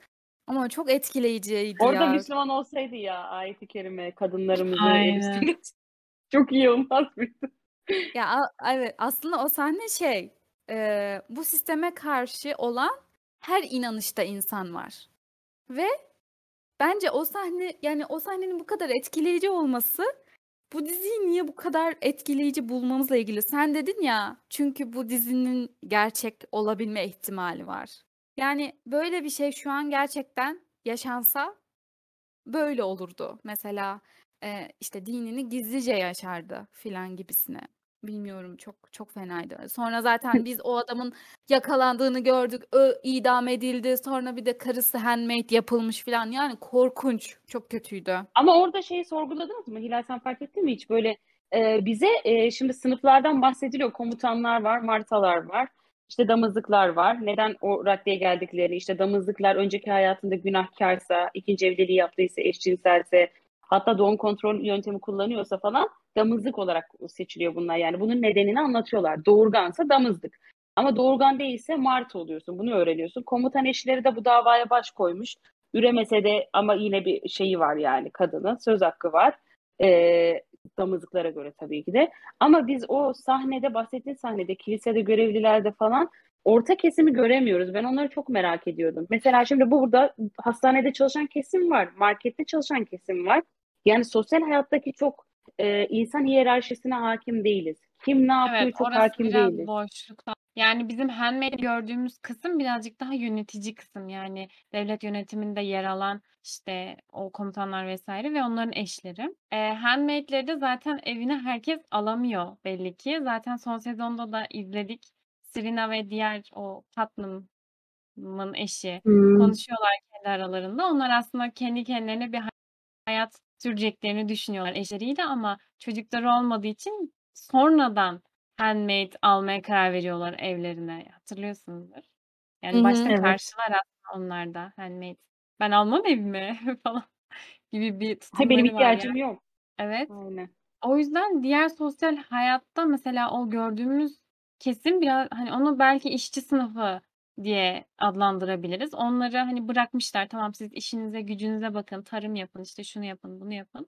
ama çok etkileyiciydi Orada ya. Müslüman olsaydı ya ayet-i kerime kadınlarımızı Aynen. Çok iyi olmaz mıydı? Ya evet aslında o sahne şey e, bu sisteme karşı olan her inanışta insan var ve bence o sahne yani o sahnenin bu kadar etkileyici olması bu diziyi niye bu kadar etkileyici bulmamızla ilgili. Sen dedin ya çünkü bu dizinin gerçek olabilme ihtimali var. Yani böyle bir şey şu an gerçekten yaşansa böyle olurdu. Mesela işte dinini gizlice yaşardı filan gibisine. Bilmiyorum çok çok fenaydı. Sonra zaten biz o adamın yakalandığını gördük. Ö, idam edildi. Sonra bir de karısı handmaid yapılmış filan. Yani korkunç. Çok kötüydü. Ama orada şeyi sorguladınız mı? Hilal sen fark ettin mi hiç? Böyle e, bize e, şimdi sınıflardan bahsediliyor. Komutanlar var, martalar var. İşte damızlıklar var. Neden o raddeye geldikleri, işte damızlıklar önceki hayatında günahkarsa, ikinci evliliği yaptıysa, eşcinselse, hatta doğum kontrol yöntemi kullanıyorsa falan damızlık olarak seçiliyor bunlar. Yani bunun nedenini anlatıyorlar. Doğurgansa damızlık. Ama doğurgan değilse Mart oluyorsun. Bunu öğreniyorsun. Komutan eşleri de bu davaya baş koymuş. Üremese de ama yine bir şeyi var yani kadının. Söz hakkı var. Ee, damızlıklara göre tabii ki de. Ama biz o sahnede bahsettiğin sahnede kilisede görevlilerde falan orta kesimi göremiyoruz. Ben onları çok merak ediyordum. Mesela şimdi burada hastanede çalışan kesim var. Markette çalışan kesim var. Yani sosyal hayattaki çok e, insan hiyerarşisine hakim değiliz. Kim ne yapıyor Evet, çok hakim biraz değiliz. boşlukta. Yani bizim Handmaid'de gördüğümüz kısım birazcık daha yönetici kısım. Yani devlet yönetiminde yer alan işte o komutanlar vesaire ve onların eşleri. Eee Handmaid'leri de zaten evine herkes alamıyor belli ki. Zaten son sezonda da izledik. Serena ve diğer o Putnam'ın eşi Hmm. konuşuyorlar kendi aralarında. Onlar aslında kendi kendilerine bir hayat süreceklerini düşünüyorlar eşleriyle ama çocukları olmadığı için sonradan handmaid almaya karar veriyorlar evlerine. Hatırlıyorsunuzdur. Yani Hı hı. başta Evet. karşılar aslında onlar da handmaid. Ben almam evime falan gibi bir Hay benim tutumları var yani. ihtiyacım yok. Evet. Aynen. O yüzden diğer sosyal hayatta mesela o gördüğümüz kesim biraz hani onu belki işçi sınıfı diye adlandırabiliriz. Onları hani bırakmışlar. Tamam siz işinize gücünüze bakın, tarım yapın, işte şunu yapın, bunu yapın.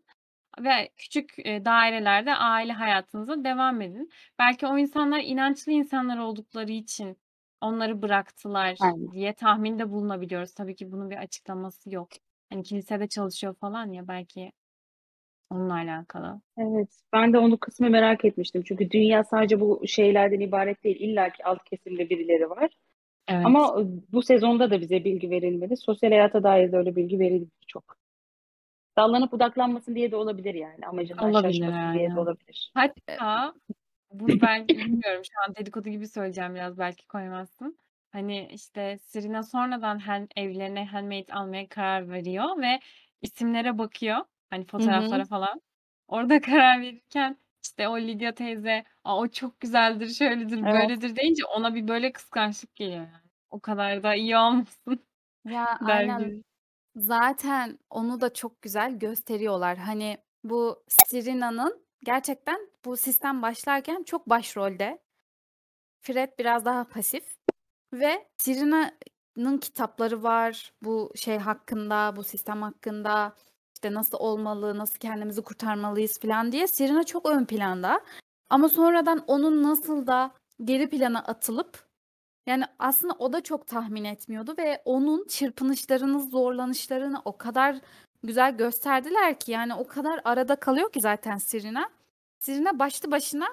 Ve küçük e, dairelerde aile hayatınıza devam edin. Belki o insanlar inançlı insanlar oldukları için onları bıraktılar Aynen. diye tahminde bulunabiliyoruz. Tabii ki bunun bir açıklaması yok. Hani kilisede çalışıyor falan ya belki onunla alakalı. Evet. Ben de onu kısmı merak etmiştim. Çünkü dünya sadece bu şeylerden ibaret değil. İlla ki alt kesimde birileri var. Evet. Ama bu sezonda da bize bilgi verilmedi. Sosyal hayata dair de öyle bilgi verildi çok. Dallanıp budaklanmasın diye de olabilir yani. Amacından Olabilir şaşmasın diye de olabilir. Hatta bunu belki bilmiyorum şu an dedikodu gibi söyleyeceğim biraz belki koymazsın. Hani işte Serena sonradan hand, evlerine handmaid almaya karar veriyor ve isimlere bakıyor. Hani Hı hı. fotoğraflara falan. Orada karar verirken işte o Lydia teyze Aa, o çok güzeldir, şöyledir, Evet. böyledir deyince ona bir böyle kıskançlık geliyor yani. O kadar da iyi olmasın Ya der aynen. gibi. Zaten onu da çok güzel gösteriyorlar. Hani bu Serena'nın gerçekten bu sistem başlarken çok başrolde. Fred biraz daha pasif ve Serena'nın kitapları var bu şey hakkında, bu sistem hakkında. İşte nasıl olmalı, nasıl kendimizi kurtarmalıyız falan diye. Serena çok ön planda. Ama sonradan onun nasıl da geri plana atılıp yani aslında o da çok tahmin etmiyordu ve onun çırpınışlarını, zorlanışlarını o kadar güzel gösterdiler ki yani o kadar arada kalıyor ki zaten Serena. Serena başlı başına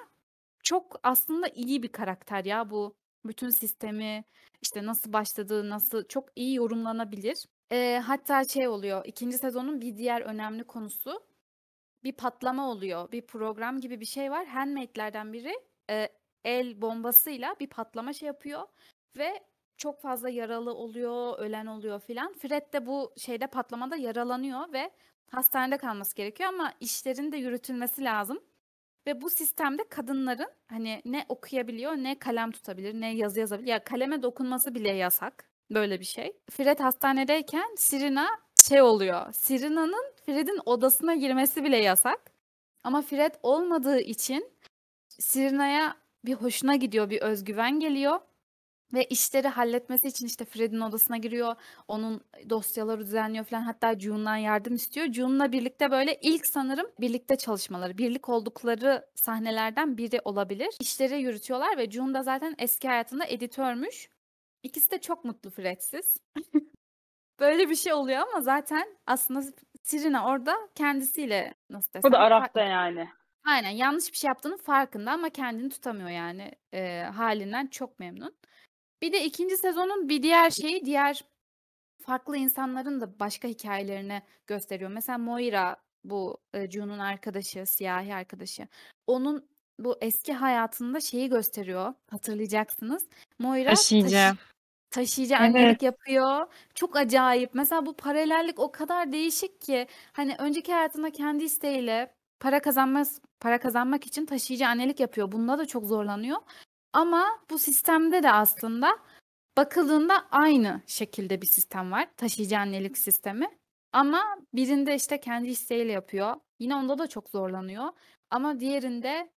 çok aslında iyi bir karakter ya bu bütün sistemi işte nasıl başladığı nasıl çok iyi yorumlanabilir. Ee, hatta şey oluyor ikinci sezonun bir diğer önemli konusu bir patlama oluyor. Bir program gibi bir şey var. Handmaid'lerden biri e, el bombasıyla bir patlama şey yapıyor ve çok fazla yaralı oluyor, ölen oluyor filan. Fred de bu şeyde patlamada yaralanıyor ve hastanede kalması gerekiyor ama işlerin de yürütülmesi lazım. Ve bu sistemde kadınların hani ne okuyabiliyor ne kalem tutabilir ne yazı yazabilir. Ya kaleme dokunması bile yasak. Böyle bir şey. Fred hastanedeyken Serena şey oluyor. Serena'nın Fred'in odasına girmesi bile yasak. Ama Fred olmadığı için Serena'ya bir hoşuna gidiyor, bir özgüven geliyor. Ve işleri halletmesi için işte Fred'in odasına giriyor. Onun dosyaları düzenliyor falan. Hatta June'dan yardım istiyor. June'la birlikte böyle ilk sanırım birlikte çalışmaları, birlik oldukları sahnelerden biri olabilir. İşleri yürütüyorlar ve June da zaten eski hayatında editörmüş. İkisi de çok mutlu Fred'siz. Böyle bir şey oluyor ama zaten aslında Serena orada kendisiyle nasıl da desem fa- Araf'ta yani. Aynen yanlış bir şey yaptığının farkında ama kendini tutamıyor yani e, halinden çok memnun. Bir de ikinci sezonun bir diğer şeyi diğer farklı insanların da başka hikayelerini gösteriyor. Mesela Moira bu e, June'un arkadaşı, siyahi arkadaşı. Onun bu eski hayatında şeyi gösteriyor. Hatırlayacaksınız. Moira Taşıyıcı. taşı- taşıyıcı Evet. annelik yapıyor. Çok acayip. Mesela bu paralellik o kadar değişik ki hani önceki hayatında kendi isteğiyle para kazanmak para kazanmak için taşıyıcı annelik yapıyor. Bunda da çok zorlanıyor. Ama bu sistemde de aslında bakıldığında aynı şekilde bir sistem var. Taşıyıcı annelik sistemi. Ama birinde işte kendi isteğiyle yapıyor. Yine onda da çok zorlanıyor. Ama diğerinde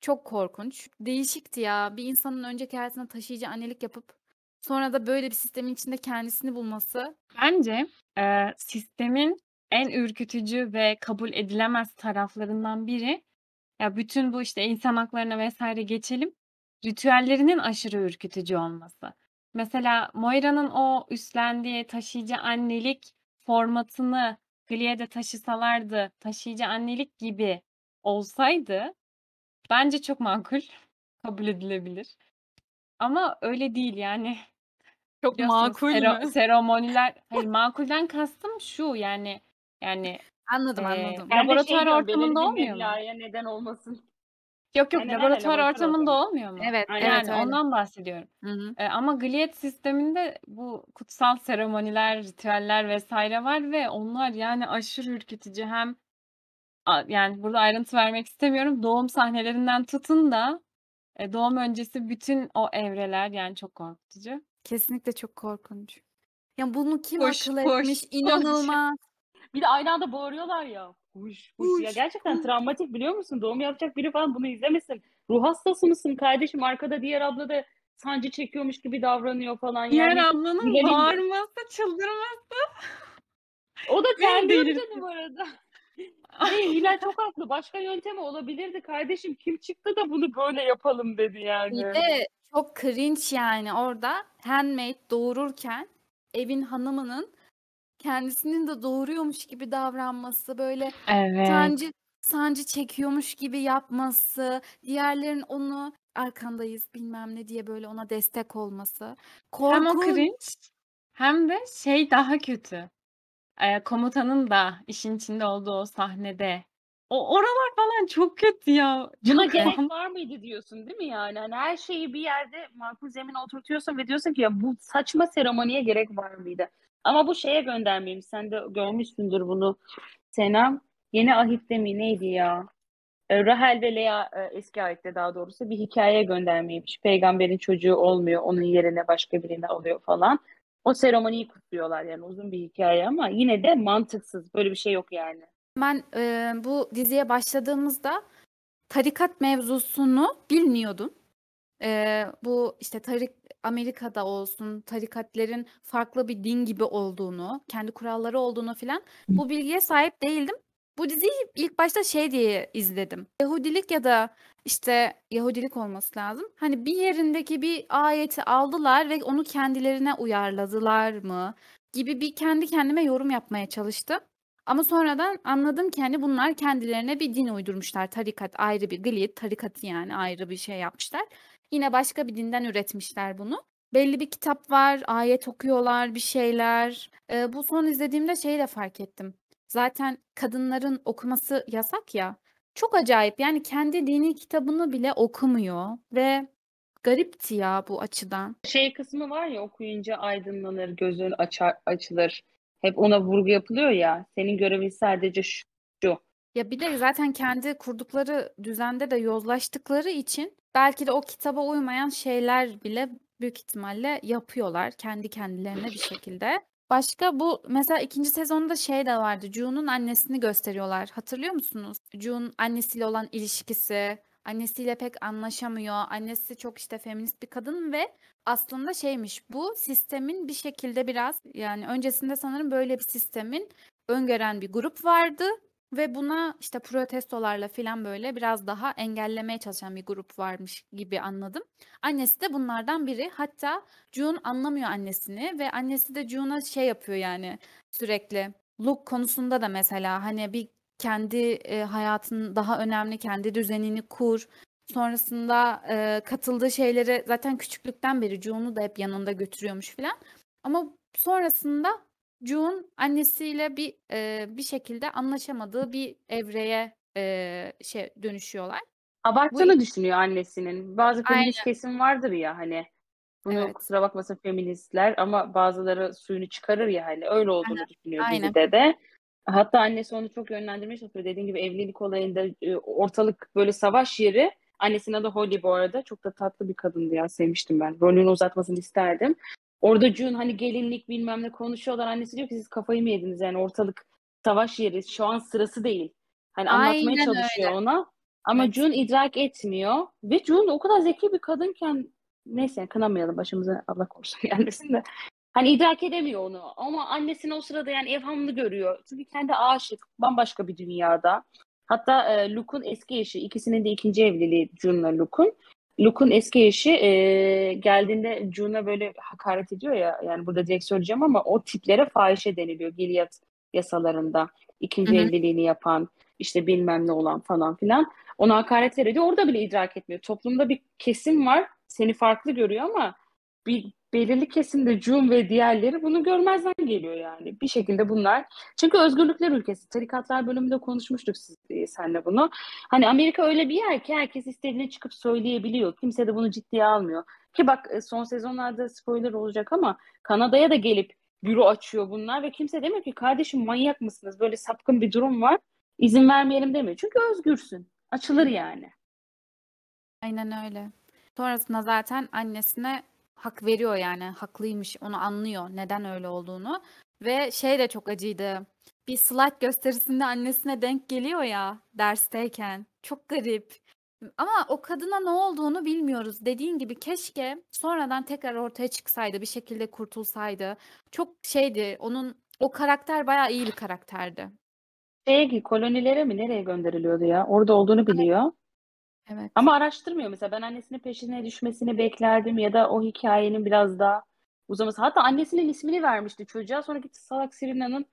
Çok korkunç. Değişikti ya. Bir insanın önceki hayatında taşıyıcı annelik yapıp sonra da böyle bir sistemin içinde kendisini bulması. Bence, eee, sistemin en ürkütücü ve kabul edilemez taraflarından biri, ya, bütün bu, işte, insan haklarına vs. geçelim, ritüellerinin aşırı ürkütücü olması. Mesela Moira'nın o üstlendiği taşıyıcı annelik formatını Glee'de taşısalardı, taşıyıcı annelik gibi olsaydı bence çok makul, kabul edilebilir. Ama öyle değil yani. Çok makul sero mü? seremoniler Hayır, makulden kastım şu, yani yani, Anladım, eee, anladım. Ben de şey laboratuvar diyorum, belirli ortamında bir olmuyor mu? meblağa neden olmasın. Yok, yok, Aynen, aynen, laboratuvar laboratuvar ortamında ortamı. olmuyor mu? Evet, Aynen. evet Yani öyle. ondan bahsediyorum. Hı ama Gilead sisteminde bu kutsal seremoniler, ritüeller vs. var ve onlar yani aşırı ürkütücü. Hem a yani burada ayrıntı vermek istemiyorum. Doğum sahnelerinden tutun da, doğum öncesi bütün o evreler yani çok korkutucu. Kesinlikle çok korkunç. Ya bunu kim Push, akıl push, etmiş? push. İnanılmaz. Bir de aynı anda bağırıyorlar ya. Huş huş. Ya Push, gerçekten travmatik biliyor musun? Doğum yapacak biri falan bunu izlemesin. Ruh hastası mısın kardeşim? Arkada diğer abla da sancı çekiyormuş gibi davranıyor falan. Diğer Yani ablanın de bağırması, çıldırması o da beni terliyordu delirtti. canım arada. Ve Hilal çok haklı. Başka yöntemi olabilirdi kardeşim. Kim çıktı da bunu böyle yapalım dedi Bir yani. de çok cringe yani orada handmaid doğururken evin hanımının kendisinin de doğuruyormuş gibi davranması, böyle Evet. sancı sancı çekiyormuş gibi yapması, diğerlerin onu arkandayız bilmem ne diye böyle ona destek olması. Hem o Korkunç. cringe hem de şey daha kötü. Eee, komutanın da işin içinde olduğu o sahnede. O oralar falan çok kötü ya. Buna Çok gerek var mıydı diyorsun değil mi yani? Hani her şeyi bir yerde makul zemine oturtuyorsun ve diyorsun ki ya bu saçma seremoniye gerek var mıydı? Ama bu şeye göndermeyeyim. Sen de görmüşsündür bunu Sena. Yeni Ahit'te mi neydi ya? E, Rahel ve Lea e, eski ayette daha doğrusu bir hikayeye göndermeymiş. Peygamberin çocuğu olmuyor. Onun yerine başka birini alıyor falan. O seremoniyi kutluyorlar yani uzun bir hikaye ama yine de mantıksız. Böyle bir şey yok yani. Ben eee, bu diziye başladığımızda tarikat mevzusunu bilmiyordum. Eee, bu işte tarik Amerika'da olsun tarikatlerin farklı bir din gibi olduğunu, kendi kuralları olduğunu filan bu bilgiye sahip değildim. Bu diziyi ilk başta şey diye izledim. Yahudilik ya da işte Yahudilik olması lazım. Hani bir yerindeki bir ayeti aldılar ve onu kendilerine uyarladılar mı gibi bir kendi kendime yorum yapmaya çalıştım. Ama sonradan anladım ki hani bunlar kendilerine bir din uydurmuşlar. Tarikat ayrı bir Gilead tarikatı yani ayrı bir şey yapmışlar. Yine başka bir dinden üretmişler bunu. Belli bir kitap var, ayet okuyorlar, bir şeyler. Eee, bu son izlediğimde şeyi de fark ettim. Zaten kadınların okuması yasak ya. Çok acayip yani kendi dini kitabını bile okumuyor ve garipti ya bu açıdan. Şey kısmı var ya okuyunca aydınlanır, gözün açar, açılır. Hep ona vurgu yapılıyor ya. Senin görevin sadece şu. Ya bir de zaten kendi kurdukları düzende de yozlaştıkları için belki de o kitaba uymayan şeyler bile büyük ihtimalle yapıyorlar kendi kendilerine bir şekilde. Başka bu mesela ikinci sezonda şey de vardı. June'un annesini gösteriyorlar. Hatırlıyor musunuz? June annesiyle olan ilişkisi, annesiyle pek anlaşamıyor. Annesi çok işte feminist bir kadın ve aslında şeymiş bu sistemin bir şekilde biraz yani öncesinde sanırım böyle bir sistemin öngören bir grup vardı ve buna işte protestolarla filan böyle biraz daha engellemeye çalışan bir grup varmış gibi anladım. Annesi de bunlardan biri. Hatta June anlamıyor annesini ve annesi de June'a şey yapıyor yani sürekli. Look konusunda da mesela hani bir kendi e, hayatın daha önemli, kendi düzenini kur. Sonrasında e, katıldığı şeyleri zaten küçüklükten beri June'u da hep yanında götürüyormuş filan. Ama sonrasında June annesiyle bir e, bir şekilde anlaşamadığı bir evreye e, şey dönüşüyorlar. Bu Abarttığını düşünüyor annesinin. Bazı Aynen. feminist kesim vardır ya hani. Bunu Evet. kusura bakmasın feministler ama bazıları suyunu çıkarır ya hani öyle olduğunu düşünüyor Aynen. dizide de. Hatta annesi onu çok yönlendirmeye çalışıyor. Dediğin gibi evlilik olayında e, ortalık böyle savaş yeri. Annesinin adı Holly bu arada. Çok da tatlı bir kadındı ya. Sevmiştim ben. Rolünü uzatmasını isterdim. Orada June hani gelinlik bilmem ne konuşuyorlar. Annesi diyor ki siz kafayı mı yediniz yani ortalık savaş yeri. Şu an sırası değil. Hani anlatmaya Aynen çalışıyor öyle. ona. Ama Evet. June idrak etmiyor ve June o kadar zeki bir kadınken neyse kınamayalım başımıza Allah korusun gelmesin de. Hani idrak edemiyor onu ama annesini o sırada yani evhamlı görüyor. Çünkü kendi aşık bambaşka bir dünyada. Hatta e, Luke'un eski eşi ikisinin de ikinci evliliği June'la Luke'un. Luke'un eski eşi e, geldiğinde June'a böyle hakaret ediyor ya yani burada direkt söyleyeceğim ama o tiplere fahişe deniliyor Gilead yasalarında. İkinci Hı hı. evliliğini yapan işte bilmem ne olan falan filan. Ona hakaretler ediyor. Orada bile idrak etmiyor. Toplumda bir kesim var seni farklı görüyor ama bir belirli kesimde June ve diğerleri bunu görmezden geliyor yani. Bir şekilde bunlar. Çünkü özgürlükler ülkesi. Tarikatlar bölümünde konuşmuştuk siz, e, senle bunu. Hani Amerika öyle bir yer ki herkes istediğini çıkıp söyleyebiliyor. Kimse de bunu ciddiye almıyor. Ki bak e, son sezonlarda spoiler olacak ama Kanada'ya da gelip büro açıyor bunlar ve kimse demiyor ki kardeşim manyak mısınız? Böyle sapkın bir durum var. İzin vermeyelim demiyor. Çünkü özgürsün. Açılır yani. Aynen öyle. Sonrasında zaten annesine hak veriyor yani haklıymış onu anlıyor neden öyle olduğunu ve şey de çok acıydı. Bir slide gösterisinde annesine denk geliyor ya dersteyken. Çok garip. Ama o kadına ne olduğunu bilmiyoruz. Dediğin gibi keşke sonradan tekrar ortaya çıksaydı, bir şekilde kurtulsaydı. Çok şeydi. Onun o karakter bayağı iyi bir karakterdi. Şeye ki kolonilere mi nereye gönderiliyordu ya? Orada olduğunu biliyor. Evet. Ama araştırmıyor mesela. Ben annesinin peşine düşmesini beklerdim ya da o hikayenin biraz daha uzaması. Hatta annesinin ismini vermişti çocuğa. Sonra gitti salak Serena'nın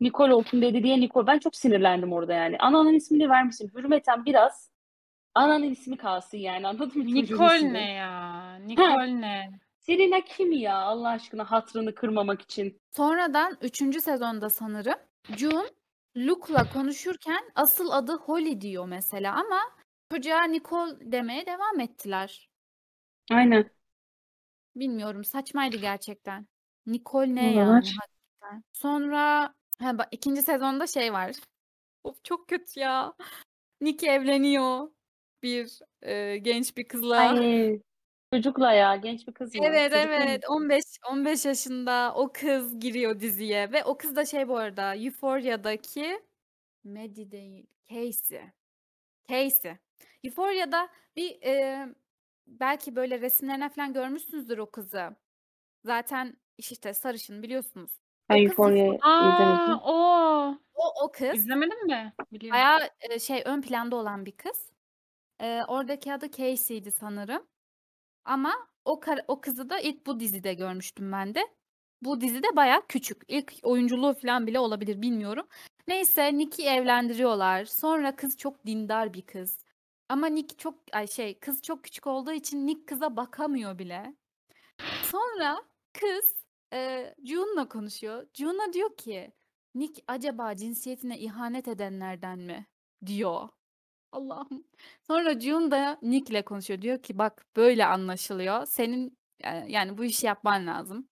Nicole olsun dedi diye Nicole. Ben çok sinirlendim orada yani. Ananın ismini vermişsin. Hürmeten biraz ananın ismi kalsın yani. Anladın mı ismi? ne ya? Nicole ne? Serena kim ya Allah aşkına hatrını kırmamak için? Sonradan 3. sezonda sanırım June Luke'la konuşurken asıl adı Holly diyor mesela ama çocuğa Nicole demeye devam ettiler. Aynen. Bilmiyorum saçmaydı gerçekten. Nicole ne yani hakikaten. Sonra ha, bak, ikinci sezonda şey var. Of çok kötü ya. Nick evleniyor bir e, genç bir kızla. Ay çocukla ya genç bir kız? Evet Çocuk değil mi? evet 15 15 yaşında o kız giriyor diziye ve o kız da şey bu arada Euphoria'daki Maddie değil Casey. Casey. Euphoria'da bir e, belki böyle resimlerine falan görmüşsünüzdür o kızı. Zaten işte sarışın biliyorsunuz. Ben O kız Euphoria'yı izlemedim. O. O o kız İzlemedim mi? Biliyorum. bayağı e, şey ön planda olan bir kız. E, oradaki adı Casey'di sanırım. Ama o o kızı da ilk bu dizide görmüştüm ben de. Bu dizide bayağı küçük. İlk oyunculuğu falan bile olabilir bilmiyorum. Neyse Nick'i evlendiriyorlar. Sonra kız çok dindar bir kız. Ama Nick çok ay şey kız çok küçük olduğu için Nick kıza bakamıyor bile. Sonra kız e, June'la konuşuyor. June'a diyor ki Nick acaba cinsiyetine ihanet edenlerden mi? diyor. Allah'ım. Sonra June da Nick'le konuşuyor. Diyor ki bak böyle anlaşılıyor. Senin yani, bu işi yapman lazım.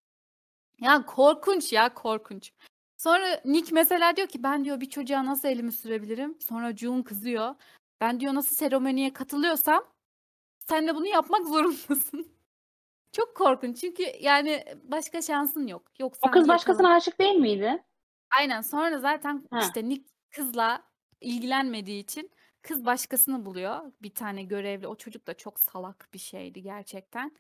Ya korkunç ya korkunç. Sonra Nick mesela diyor ki ben diyor bir çocuğa nasıl elimi sürebilirim? Sonra June kızıyor. Ben diyor nasıl seremoniye katılıyorsam sen de bunu yapmak zorundasın. Çok korkunç çünkü yani başka şansın yok. Yok O kız başkasına kazan- aşık değil miydi? Aynen sonra zaten Ha. işte Nick kızla ilgilenmediği için kız başkasını buluyor. Bir tane görevli o çocuk da çok salak bir şeydi gerçekten.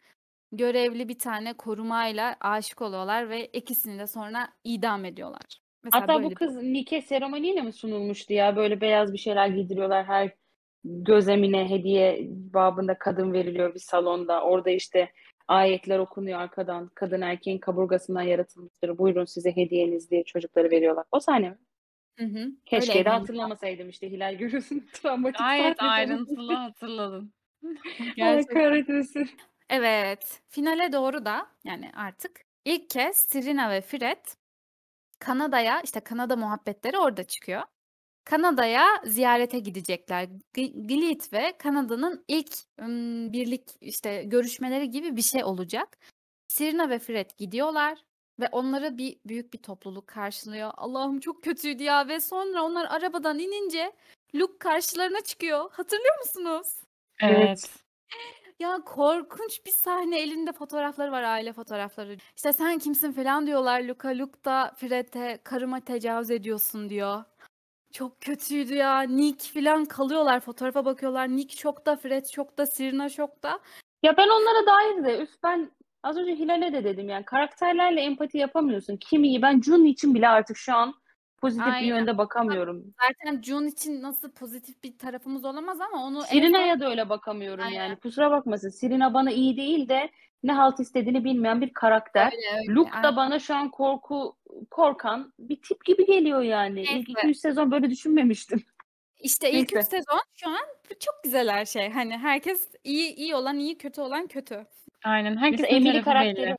Görevli bir tane korumayla aşık oluyorlar ve ikisini de sonra idam ediyorlar. Mesela Hatta bu bir- kız Nike seremoniyle mi sunulmuştu ya? Böyle beyaz bir şeyler giydiriyorlar her gözemine hediye babında kadın veriliyor bir salonda. Orada işte ayetler okunuyor arkadan. Kadın erkeğin kaburgasından yaratılmıştır. Buyurun size hediyeniz diye çocukları veriyorlar. O sahne mi? Hı hı. Öyle Keşke de evleniyorlar. hatırlamasaydım işte Hilal görüyorsun travmatik Gayet ayrıntılı hatırladın. Allah Gerçekten. Evet, finale doğru da yani artık ilk kez Serena ve Fred Kanada'ya işte Kanada muhabbetleri orada çıkıyor. Kanada'ya ziyarete gidecekler. G- Gilead ve Kanada'nın ilk ım, birlik işte görüşmeleri gibi bir şey olacak. Serena ve Fred gidiyorlar ve onları bir büyük bir topluluk karşılıyor. Allah'ım çok kötüydü ya ve sonra onlar arabadan inince Luke karşılarına çıkıyor. Hatırlıyor musunuz? Evet. Ya korkunç bir sahne elinde fotoğrafları var aile fotoğrafları. İşte sen kimsin falan diyorlar Luka. Luke da Fred'e karıma tecavüz ediyorsun diyor. Çok kötüydü ya. Nick filan kalıyorlar. Fotoğrafa bakıyorlar. Nick şokta, Fred şokta, Serena şokta. Ya ben onlara dair de üf ben az önce Hilal'e de dedim yani karakterlerle empati yapamıyorsun. Kim iyi? Ben Jun için bile artık şu an pozitif bir Aynen. yönde bakamıyorum. Zaten June için nasıl pozitif bir tarafımız olamaz ama onu en son Serena'ya da öyle bakamıyorum Aynen. yani. Kusura bakmasın. Serena bana iyi değil de ne halt istediğini bilmeyen bir karakter. öyle öyle. Luke da Aynen. bana şu an korku korkan bir tip gibi geliyor yani. İlk Neyse. 2-3 sezon böyle düşünmemiştim. İşte ilk üç Neyse. sezon şu an çok güzel her şey. Hani herkes iyi iyi olan iyi, kötü olan kötü. Aynen. Herkesin Emily karakteri belli.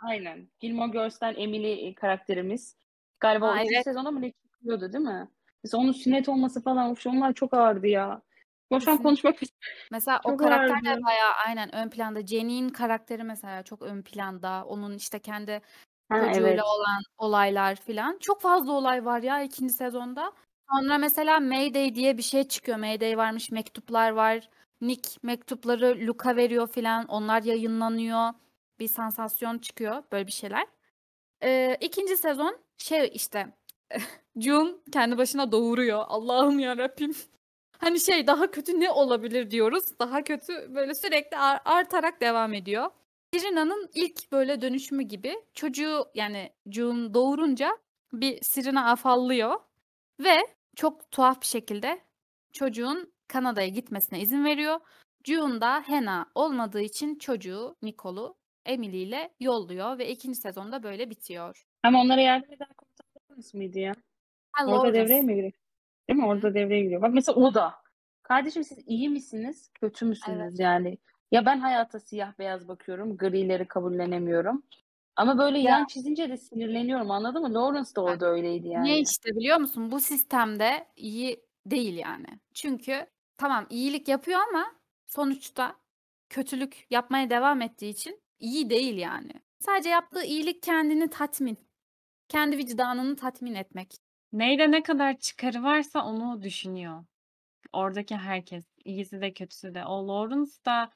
aynen. Gilmore Girls'ten Emily karakterimiz. Galiba Aa, o evet. sezonda mı ne çıkıyordu değil mi? Mesela onun sünnet olması falan of, onlar çok ağırdı ya. Boş an Kesinlikle. konuşmak Mesela o karakter de bayağı aynen ön planda. Jenny'in karakteri mesela çok ön planda. Onun işte kendi Ha, çocuğuyla evet. olan olaylar filan. Çok fazla olay var ya ikinci sezonda. Sonra mesela Mayday diye bir şey çıkıyor. Mayday varmış, mektuplar var. Nick mektupları Luke'a veriyor filan. Onlar yayınlanıyor. Bir sansasyon çıkıyor. Böyle bir şeyler. Ee, ikinci sezon şey işte June kendi başına doğuruyor. Allah'ım ya Rabbim. Hani şey daha kötü ne olabilir diyoruz. Daha kötü böyle sürekli ar- artarak devam ediyor. Serena'nın ilk böyle dönüşümü gibi çocuğu yani June doğurunca bir Serena afallıyor ve çok tuhaf bir şekilde çocuğun Kanada'ya gitmesine izin veriyor. June da Hannah olmadığı için çocuğu Nicole'u Emily ile yolluyor ve ikinci sezonda böyle bitiyor. Ama onlara yardım eden komutan Lawrence mıydı ya? Ha, Orada Lawrence. devreye mi giriyor? Değil mi? Orada devreye giriyor. Bak mesela o da. Kardeşim siz iyi misiniz? Kötü müsünüz Evet. yani? Ya ben hayata siyah beyaz bakıyorum. Grileri kabullenemiyorum. Ama böyle Ya. yan çizince de sinirleniyorum. Anladın mı? Lawrence da orada öyleydi yani. işte biliyor musun? Bu sistemde iyi değil yani. Çünkü tamam iyilik yapıyor ama sonuçta kötülük yapmaya devam ettiği için iyi değil yani. Sadece yaptığı iyilik kendini tatmin. Kendi vicdanını tatmin etmek. Neyde ne kadar çıkarı varsa onu düşünüyor. Oradaki herkes. iyisi de kötüsü de. O Lawrence da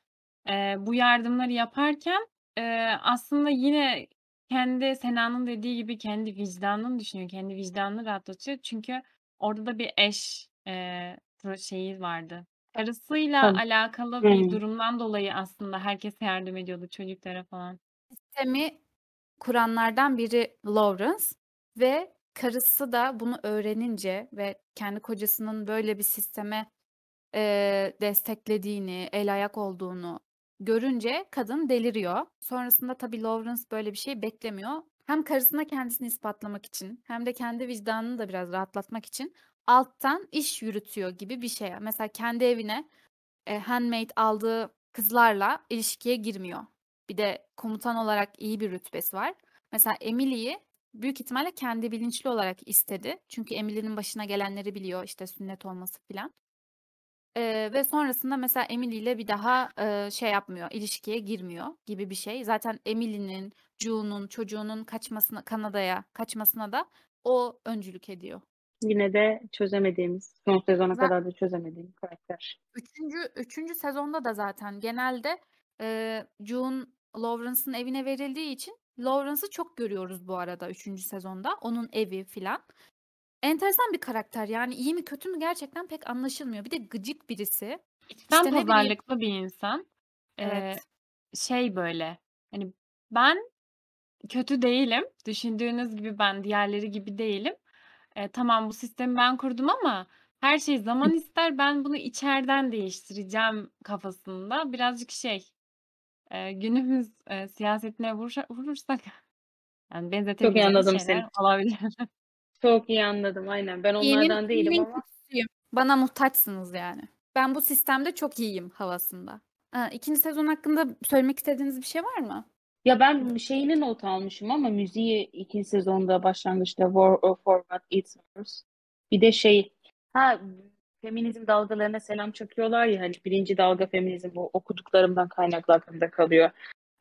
e, bu yardımları yaparken e, aslında yine kendi Sena'nın dediği gibi kendi vicdanını düşünüyor. Kendi vicdanını rahatlatıyor. Çünkü orada da bir eş e, pro- şeyi vardı. Karısıyla Tabii. alakalı bir durumdan dolayı aslında herkese yardım ediyordu çocuklara falan. Sistemi kuranlardan biri Lawrence ve karısı da bunu öğrenince ve kendi kocasının böyle bir sisteme eee, desteklediğini, el ayak olduğunu görünce kadın deliriyor. Sonrasında tabii Lawrence böyle bir şey beklemiyor. Hem karısına kendisini ispatlamak için hem de kendi vicdanını da biraz rahatlatmak için alttan iş yürütüyor gibi bir şey. Mesela kendi evine e, handmaid aldığı kızlarla ilişkiye girmiyor. Bir de komutan olarak iyi bir rütbesi var. Mesela Emily'yi büyük ihtimalle kendi bilinçli olarak istedi. Çünkü Emily'nin başına gelenleri biliyor işte sünnet olması filan. Ee, ve sonrasında mesela Emily ile bir daha e, şey yapmıyor, ilişkiye girmiyor gibi bir şey. Zaten Emily'nin, June'un, çocuğunun kaçmasına, Kanada'ya kaçmasına da o öncülük ediyor. Yine de çözemediğimiz, son sezona Zaten kadar da çözemediğim karakter. üçüncü, üçüncü sezonda da zaten genelde e, June Lawrence'ın evine verildiği için Lawrence'ı çok görüyoruz bu arada üçüncü sezonda. Onun evi filan. Enteresan bir karakter yani iyi mi kötü mü gerçekten pek anlaşılmıyor. Bir de gıcık birisi. İçten İşte pazarlıklı bir insan. Ee, Evet. şey böyle hani ben kötü değilim. Düşündüğünüz gibi ben diğerleri gibi değilim. Ee, tamam bu sistemi ben kurdum ama her şey zaman ister. Ben bunu içeriden değiştireceğim kafasında. Birazcık şey e, günümüz e, siyasetine vuruşa- vurursak yani Çok iyi benzetebileceğimiz anladım şeyler seni. olabilir. Çok iyi anladım aynen. Ben İyinin, onlardan değilim iyinin ama kötüsüyüm. Bana muhtaçsınız yani. Ben bu sistemde çok iyiyim havasında. Ha, ikinci sezon hakkında söylemek istediğiniz bir şey var mı? ya ben şeyini not almışım ama müziği ikinci sezonda başlangıçta War of For What It Wars. Bir de şey ha feminizm dalgalarına selam çakıyorlar ya hani birinci dalga feminizm bu okuduklarımdan kaynaklı aklımda kalıyor.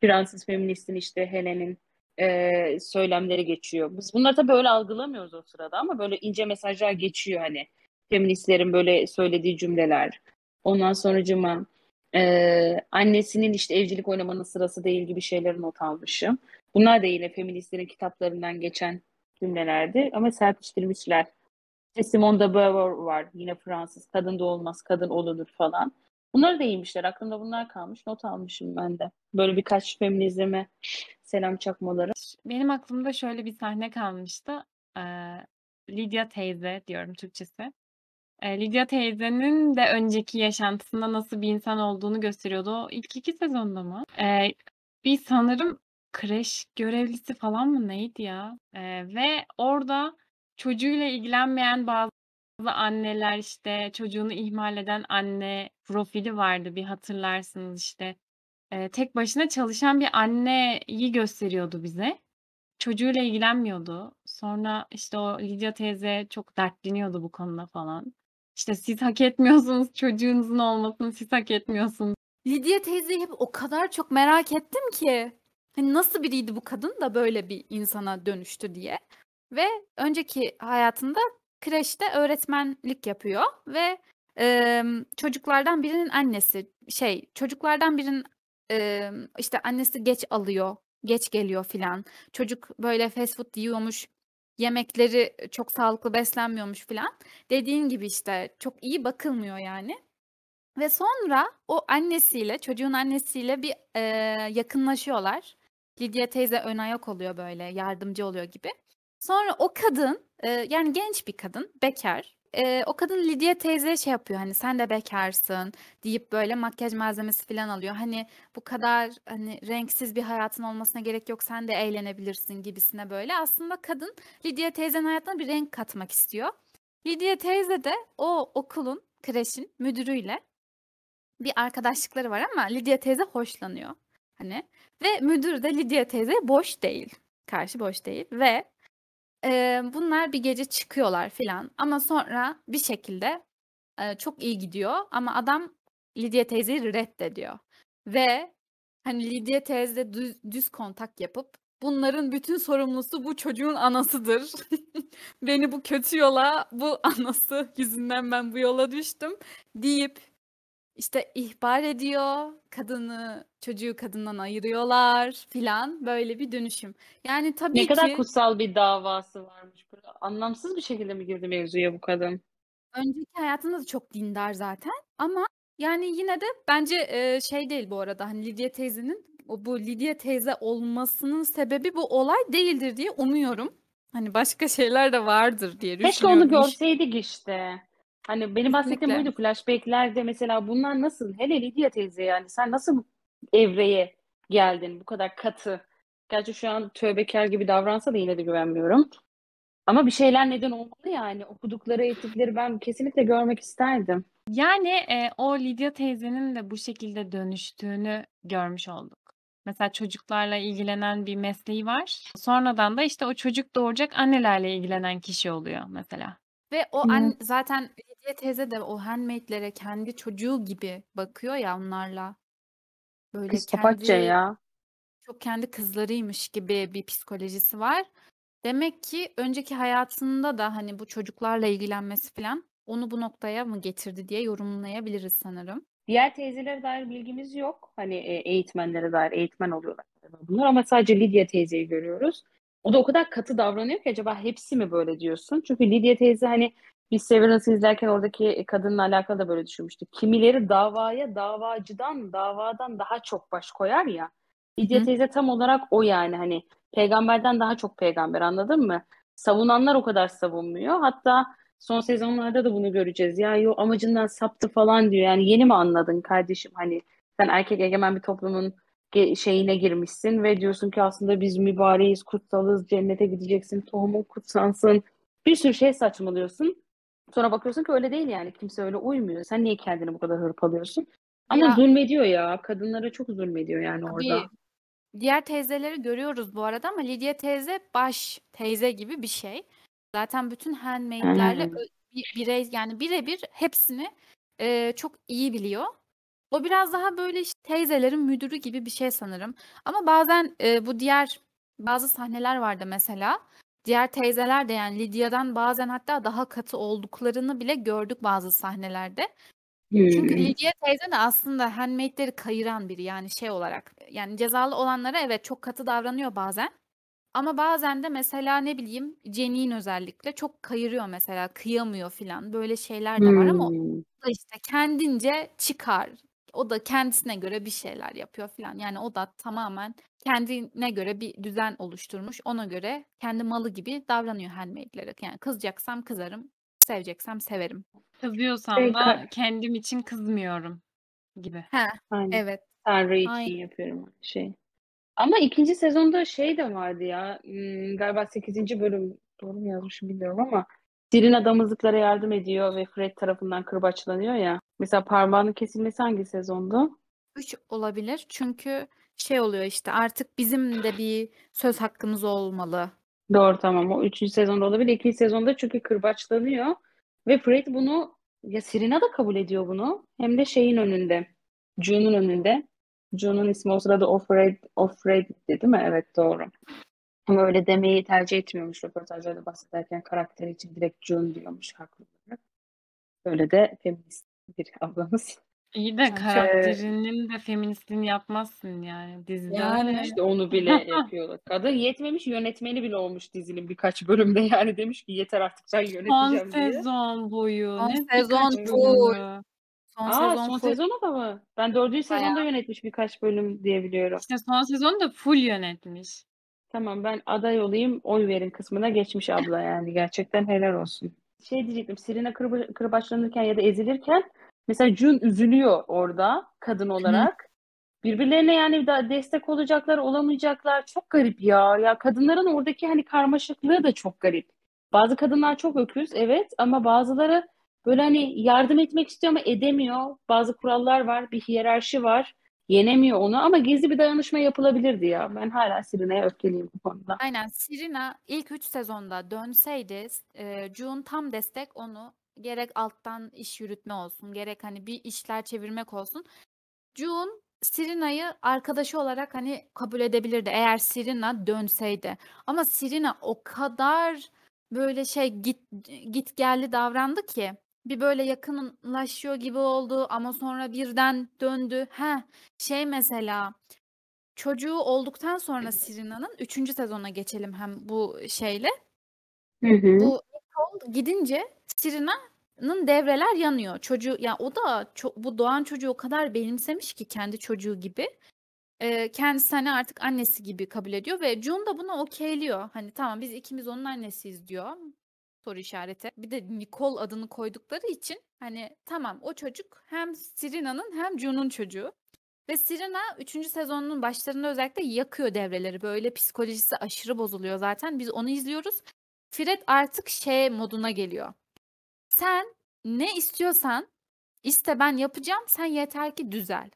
Fransız feministin işte Helen'in e, söylemleri geçiyor. Biz bunları tabii öyle algılamıyoruz o sırada ama böyle ince mesajlar geçiyor hani feministlerin böyle söylediği cümleler. Ondan sonracıma ee, annesinin işte evcilik oynamanın sırası değil gibi şeyleri not almışım. Bunlar da yine feministlerin kitaplarından geçen cümlelerdi ama serpiştirmişler. İşte Simone de Beauvoir var. Yine Fransız. Kadın da olmaz, kadın olunur falan. Bunları da iyiymişler. Aklımda bunlar kalmış. Not almışım ben de. Böyle birkaç feminizme selam çakmaları. Benim aklımda şöyle bir sahne kalmıştı. Ee, Lidya teyze diyorum Türkçesi. Ee, Lidya teyzenin de önceki yaşantısında nasıl bir insan olduğunu gösteriyordu. O ilk iki sezonda mı? Ee, bir sanırım kreş görevlisi falan mı neydi ya? Ee, ve orada çocuğuyla ilgilenmeyen bazı anneler işte çocuğunu ihmal eden anne profili vardı bir hatırlarsınız işte. Ee, tek başına çalışan bir anneyi gösteriyordu bize. Çocuğuyla ilgilenmiyordu. Sonra işte o Lidya teyze çok dertleniyordu bu konuda falan. İşte siz hak etmiyorsunuz çocuğunuzun olmasını siz hak etmiyorsunuz. Lidya teyzeyi hep o kadar çok merak ettim ki. Hani nasıl biriydi bu kadın da böyle bir insana dönüştü diye. Ve önceki hayatında kreşte öğretmenlik yapıyor ve e, çocuklardan birinin annesi şey çocuklardan birinin e, işte annesi geç alıyor, geç geliyor filan. Çocuk böyle fast food yiyormuş, yemekleri çok sağlıklı beslenmiyormuş filan. Dediğin gibi işte çok iyi bakılmıyor yani. Ve sonra o annesiyle, çocuğun annesiyle bir e, yakınlaşıyorlar. Lidya teyze ön ayak oluyor böyle, yardımcı oluyor gibi. Sonra o kadın, e, yani genç bir kadın, bekar. E, o kadın Lidya teyzeye şey yapıyor hani sen de bekarsın deyip böyle makyaj malzemesi falan alıyor. Hani bu kadar hani renksiz bir hayatın olmasına gerek yok sen de eğlenebilirsin gibisine böyle. Aslında kadın Lidya teyzenin hayatına bir renk katmak istiyor. Lidya teyze de o okulun, kreşin müdürüyle bir arkadaşlıkları var ama Lidya teyze hoşlanıyor. Hani ve müdür de Lidya teyze boş değil. Karşı boş değil ve e, bunlar bir gece çıkıyorlar filan ama sonra bir şekilde e, çok iyi gidiyor ama adam Lidya teyzeyi reddediyor. Ve hani Lidya teyze düz, düz kontak yapıp bunların bütün sorumlusu bu çocuğun anasıdır. Beni bu kötü yola bu anası yüzünden ben bu yola düştüm deyip işte ihbar ediyor, kadını, çocuğu kadından ayırıyorlar filan böyle bir dönüşüm. Yani tabii Ne kadar ki kutsal bir davası varmış. Böyle anlamsız bir şekilde mi girdi mevzuya bu kadın? önceki hayatında da çok dindar zaten ama yani yine de bence e, şey değil bu arada hani Lidya teyzenin o bu Lidya teyze olmasının sebebi bu olay değildir diye umuyorum. Hani başka şeyler de vardır diye Keşke onu düşünüyorum. İş- görseydik işte. Hani benim bahsettiğim Kesinlikle. buydu. Flashbacklerde mesela bunlar nasıl? Hele Lidya teyze yani sen nasıl bu evreye geldin bu kadar katı? Gerçi şu an tövbekar gibi davransa da yine de güvenmiyorum. Ama bir şeyler neden olmalı yani. Okudukları, ettikleri ben kesinlikle görmek isterdim. Yani e, o Lidya teyzenin de bu şekilde dönüştüğünü görmüş olduk. Mesela çocuklarla ilgilenen bir mesleği var. Sonradan da işte o çocuk doğuracak annelerle ilgilenen kişi oluyor mesela. Ve o an zaten Lidya teyze de o handmaid'lere kendi çocuğu gibi bakıyor ya onlarla. Böyle kendi ya. çok kendi kızlarıymış gibi bir psikolojisi var. Demek ki önceki hayatında da hani bu çocuklarla ilgilenmesi falan onu bu noktaya mı getirdi diye yorumlayabiliriz sanırım. Diğer teyzelere dair bilgimiz yok. Hani e, eğitmenlere dair eğitmen oluyorlar bunlar ama sadece Lidya teyzeyi görüyoruz. O da o kadar katı davranıyor ki acaba hepsi mi böyle diyorsun? Çünkü Lidya teyze hani biz Severance'ı izlerken oradaki kadınla alakalı da böyle düşünmüştük. Kimileri davaya davacıdan, davadan daha çok baş koyar ya. Lidya teyze tam olarak o yani hani peygamberden daha çok peygamber anladın mı? Savunanlar o kadar savunmuyor. Hatta son sezonlarda da bunu göreceğiz. Ya yo amacından saptı falan diyor. Yani yeni mi anladın kardeşim? Hani sen erkek egemen bir toplumun şeyine girmişsin ve diyorsun ki aslında biz mübareğiz, kutsalız, cennete gideceksin, tohumun kutsansın. Bir sürü şey saçmalıyorsun. Sonra bakıyorsun ki öyle değil yani. Kimse öyle uymuyor. Sen niye kendini bu kadar hırpalıyorsun? Ama Ya zulmediyor ya. Kadınlara çok zulmediyor yani tabii orada. diğer teyzeleri görüyoruz bu arada ama Lidya teyze baş teyze gibi bir şey. Zaten bütün handmaid'lerle birey yani birebir hepsini e, çok iyi biliyor. O biraz daha böyle işte teyzelerin müdürü gibi bir şey sanırım. Ama bazen e, bu diğer bazı sahneler vardı mesela. Diğer teyzeler de yani Lidya'dan bazen hatta daha katı olduklarını bile gördük bazı sahnelerde. Çünkü Hmm. Lidya teyze de aslında handmaidleri kayıran biri yani şey olarak. Yani cezalı olanlara evet çok katı davranıyor bazen. Ama bazen de mesela ne bileyim Jenny'in özellikle çok kayırıyor mesela kıyamıyor filan. Böyle şeyler de var ama o Hımm. da işte kendince çıkar. O da kendisine göre bir şeyler yapıyor filan. Yani o da tamamen kendine göre bir düzen oluşturmuş. Ona göre kendi malı gibi davranıyor handmaid'lere. Yani kızacaksam kızarım, seveceksem severim. Kızıyorsam Şey, da ka kendim için kızmıyorum gibi. He, Aynen. evet. Tanrı için Aynen. yapıyorum şeyi. Ama 2. sezonda şey de vardı ya, ımm, galiba 8. bölüm, doğru mu yazmışım bilmiyorum ama Serena damızlıklara yardım ediyor ve Fred tarafından kırbaçlanıyor ya. Mesela parmağının kesilmesi hangi sezonda? 3 olabilir. Çünkü şey oluyor işte artık bizim de bir söz hakkımız olmalı. Doğru tamam. O 3. sezonda olabilir. 2. sezonda çünkü kırbaçlanıyor ve Fred bunu ya Serena da kabul ediyor bunu. Hem de şeyin önünde. June'un önünde. June'un ismi o sırada Offred, Offred'di değil mi? Evet doğru. Ama öyle demeyi tercih etmiyormuş röportajlarda bahsederken karakteri için direkt June diyormuş haklı olarak. Öyle de feminist bir ablamız. İyi de çok karakterinin de feministliğini yapmazsın yani dizide Yani. öyle. İşte onu bile yapıyorlar. Kadın yetmemiş yönetmeni bile olmuş dizinin birkaç bölümde yani demiş ki yeter artık ben Son yöneteceğim diye. sezon boyu. Son Ne sezon bölümü. Son Aa sezon son full. sezonu da mı? Ben dördüncü sezonda yönetmiş birkaç bölüm diye biliyorum. İşte son sezonu da full yönetmiş. Tamam ben aday olayım oy verin kısmına geçmiş abla yani gerçekten helal olsun. Şey diyecektim Serena kırba- kırbaçlanırken ya da ezilirken mesela June üzülüyor orada kadın olarak. Birbirlerine yani da destek olacaklar olamayacaklar çok garip ya. Ya kadınların oradaki hani karmaşıklığı da çok garip. Bazı kadınlar çok öküz evet ama bazıları böyle hani yardım etmek istiyor ama edemiyor. Bazı kurallar var bir hiyerarşi var. Yenemiyor onu ama gizli bir dayanışma yapılabilirdi ya. Ben hala Serena'ya öfkeliyim bu konuda. Aynen Serena ilk 3 sezonda dönseydi e, June tam destek onu gerek alttan iş yürütme olsun gerek hani bir işler çevirmek olsun. June Serena'yı arkadaşı olarak hani kabul edebilirdi eğer Serena dönseydi. Ama Serena o kadar böyle şey git git geldi davrandı ki bir böyle yakınlaşıyor gibi oldu ama sonra birden döndü. He şey mesela çocuğu olduktan sonra Serena'nın 3. sezona geçelim hem bu şeyle. Hı hı. Bu Nicole gidince Serena'nın devreler yanıyor. Çocuğu ya o da bu doğan çocuğu o kadar benimsemiş ki kendi çocuğu gibi. Ee, kendisi hani artık annesi gibi kabul ediyor ve June da buna okeyliyor. Hani tamam biz ikimiz onun annesiyiz diyor. Soru işareti. Bir de Nicole adını koydukları için hani tamam o çocuk hem Serena'nın hem June'un çocuğu. Ve Serena 3. sezonunun başlarında özellikle yakıyor devreleri. Böyle psikolojisi aşırı bozuluyor zaten. Biz onu izliyoruz. Fred artık şey moduna geliyor. Sen ne istiyorsan iste ben yapacağım. Sen yeter ki düzel.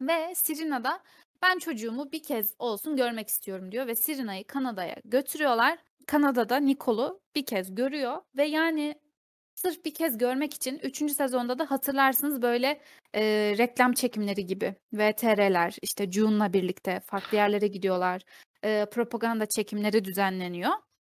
Ve Serena da ben çocuğumu bir kez olsun görmek istiyorum diyor ve Serena'yı Kanada'ya götürüyorlar. Kanada'da Nicole'u bir kez görüyor ve yani sırf bir kez görmek için 3. sezonda da hatırlarsınız böyle e, reklam çekimleri gibi VTR'ler işte June'la birlikte farklı yerlere gidiyorlar. E, propaganda çekimleri düzenleniyor.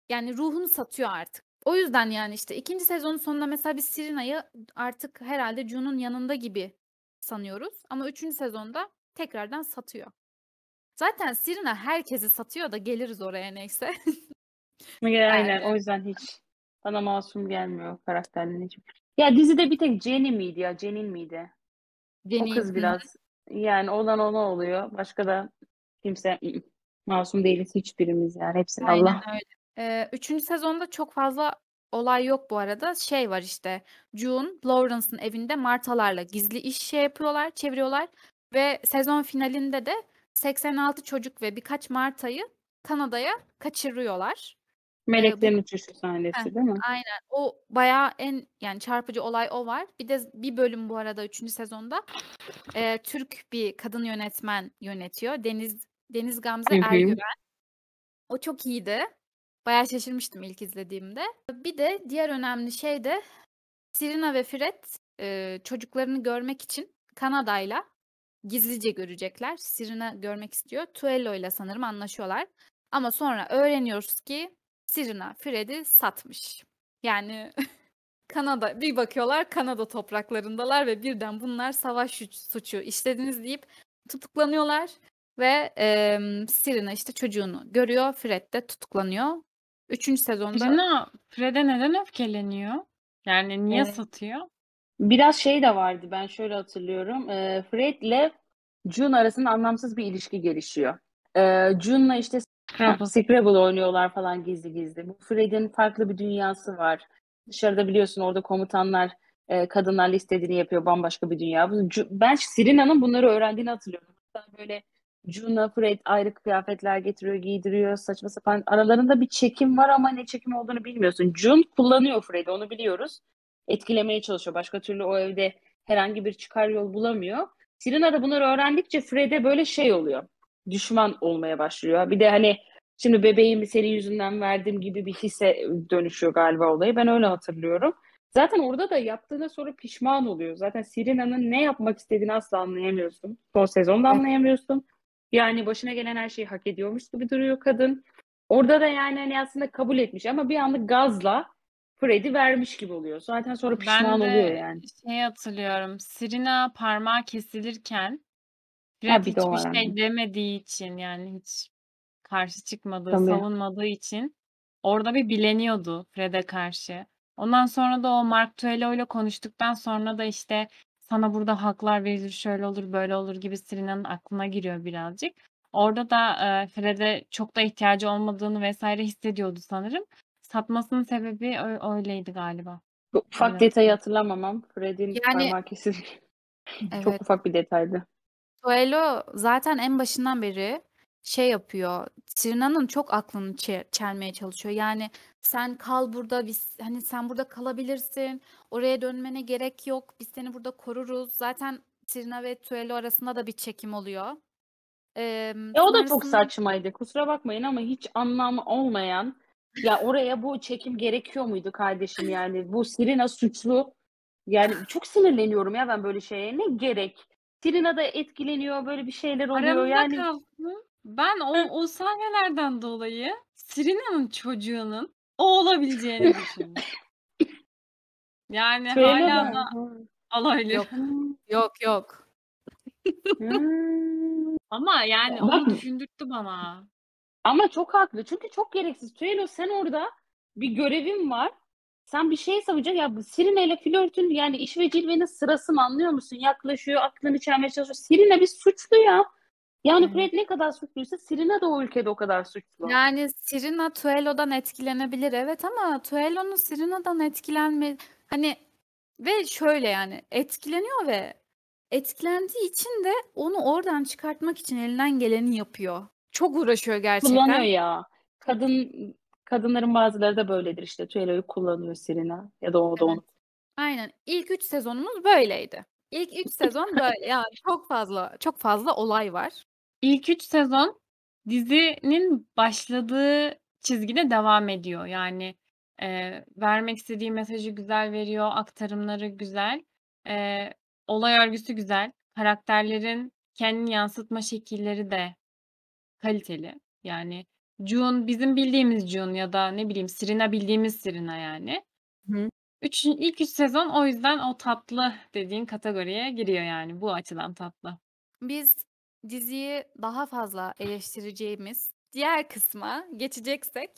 Yani ruhunu satıyor artık. O yüzden yani işte ikinci sezonun sonunda mesela biz Serena'yı artık herhalde June'un yanında gibi sanıyoruz. Ama üçüncü sezonda tekrardan satıyor. Zaten Serena herkesi satıyor da geliriz oraya neyse. Aynen o yüzden hiç bana masum gelmiyor karakterlerin hiç. Ya dizide bir tek Jenny miydi ya? Cenin miydi? O Jenny, kız hı. biraz yani olan ona oluyor. Başka da kimse masum değiliz hiçbirimiz yani. Hepsini Aynen Allah. öyle. Ee, üçüncü sezonda çok fazla olay yok bu arada. Şey var işte June, Lawrence'ın evinde Martalarla gizli iş şey yapıyorlar, çeviriyorlar. Ve sezon finalinde de 86 çocuk ve birkaç Marta'yı Kanada'ya kaçırıyorlar. Meleklerin uçuşu sahnesi Heh, değil mi? aynen o bayağı en yani çarpıcı olay o var. Bir de bir bölüm bu arada 3. sezonda e, Türk bir kadın yönetmen yönetiyor. Deniz Deniz Gamze Hı hı. Ergüven. O çok iyiydi. Bayağı şaşırmıştım ilk izlediğimde. Bir de diğer önemli şey de Serena ve Fred e, çocuklarını görmek için Kanada'yla gizlice görecekler. Serena görmek istiyor. Tuello ile sanırım anlaşıyorlar. Ama sonra öğreniyoruz ki Serena Fred'i satmış. Yani Kanada bir bakıyorlar Kanada topraklarındalar ve birden bunlar savaş suç- suçu işlediniz deyip tutuklanıyorlar ve, emm, Serena, işte, çocuğunu görüyor. Fred de tutuklanıyor. 3. sezonda Serena Fred'e neden öfkeleniyor? Yani niye Evet. satıyor? Biraz şey de vardı ben şöyle hatırlıyorum. Ee, Fred'le June arasında anlamsız bir ilişki gelişiyor. Ee, June'la işte Scrabble. Oynuyorlar falan gizli gizli. Bu Fred'in farklı bir dünyası var. Dışarıda biliyorsun orada komutanlar e, kadınlarla istediğini yapıyor. Bambaşka bir dünya. Ben Serena'nın bunları öğrendiğini hatırlıyorum. Hatta böyle June'la Fred ayrı kıyafetler getiriyor, giydiriyor. Saçma sapan. Aralarında bir çekim var ama ne çekim olduğunu bilmiyorsun. June kullanıyor Fred'i onu biliyoruz. Etkilemeye çalışıyor. Başka türlü o evde herhangi bir çıkar yol bulamıyor. Serena da bunları öğrendikçe Fred'e böyle şey oluyor. Düşman olmaya başlıyor. Bir de hani Şimdi bebeğimi senin yüzünden verdim gibi bir hisse dönüşüyor galiba olayı. Ben öyle hatırlıyorum. Zaten orada da yaptığına sonra pişman oluyor. Zaten Serena'nın ne yapmak istediğini asla anlayamıyorsun. Son sezonda anlayamıyorsun. Yani başına gelen her şeyi hak ediyormuş gibi duruyor kadın. Orada da yani hani aslında kabul etmiş ama bir anlık gazla Fred'i vermiş gibi oluyor. Zaten sonra pişman Ben oluyor de yani. şey hatırlıyorum. Serena parmağı kesilirken Fred Ha bir de o hiçbir şey demediği için yani hiç karşı çıkmadığı, Tabii. savunmadığı için orada bir bileniyordu Fred'e karşı. Ondan sonra da o Mark Tuello ile konuştuktan sonra da işte sana burada haklar verilir, şöyle olur, böyle olur gibi Serena'nın aklına giriyor birazcık. Orada da e, Fred'e çok da ihtiyacı olmadığını vesaire hissediyordu sanırım. Satmasının sebebi ö- öyleydi galiba. Bu ufak Öyle detayı hatırlıyorum. hatırlamamam. Fred'in Yani parmağı kesilmiş. Çok Evet. ufak bir detaydı. Coelho zaten en başından beri şey yapıyor. Serena'nın çok aklını çe- çelmeye çalışıyor. Yani sen kal burada biz hani sen burada kalabilirsin. Oraya dönmene gerek yok. Biz seni burada koruruz. Zaten Serena ve Tuello arasında da bir çekim oluyor. Emm, E o da çok sonrasında saçmaydı. Kusura bakmayın ama hiç anlamı olmayan ya oraya bu çekim gerekiyor muydu kardeşim yani? Bu Serena suçlu. Yani çok sinirleniyorum ya ben böyle şeye. Ne gerek? Serena da etkileniyor, böyle bir şeyler oluyor. Aramızda Yani kalsın. Ben o, o sahnelerden dolayı Serena'nın çocuğunun o olabileceğini düşündüm. Yani Tuello hala da. olabilir. yok yok yok. Hmm. Ama yani Bak onu düşündürttü bana. ama çok haklı. Çünkü çok gereksiz. Tuello sen orada bir görevin var. Sen bir şey savacaksın. Ya bu Serena ile flörtün yani iş ve cilvenin sırası mı anlıyor musun? Yaklaşıyor, aklını çelmeye çalışıyor. Serena bir suçlu ya. Yani. Fred ne kadar suçluysa Serena da o ülkede o kadar suçlu. Yani Serena Tuello'dan etkilenebilir evet ama Tuello'nun Serena'dan etkilenme hani ve şöyle yani etkileniyor ve etkilendiği için de onu oradan çıkartmak için elinden geleni yapıyor. Çok uğraşıyor Kullanıyor gerçekten. ya. Kadın kadınların bazıları da böyledir işte. Tuello'yu kullanıyor Serena ya da o da Evet. onu. Aynen. İlk 3 sezonumuz böyleydi. İlk 3 sezon böyle. Yani çok fazla çok fazla olay var. İlk 3 sezon dizinin başladığı çizgide devam ediyor. Yani e, vermek istediği mesajı güzel veriyor, aktarımları güzel, e, olay örgüsü güzel, karakterlerin kendini yansıtma şekilleri de kaliteli. Yani June bizim bildiğimiz June ya da ne bileyim Serena bildiğimiz Serena yani. Hı. Üç, ilk 3 sezon o yüzden o tatlı dediğin kategoriye giriyor yani bu açıdan tatlı. Biz diziyi daha fazla eleştireceğimiz diğer kısma geçeceksek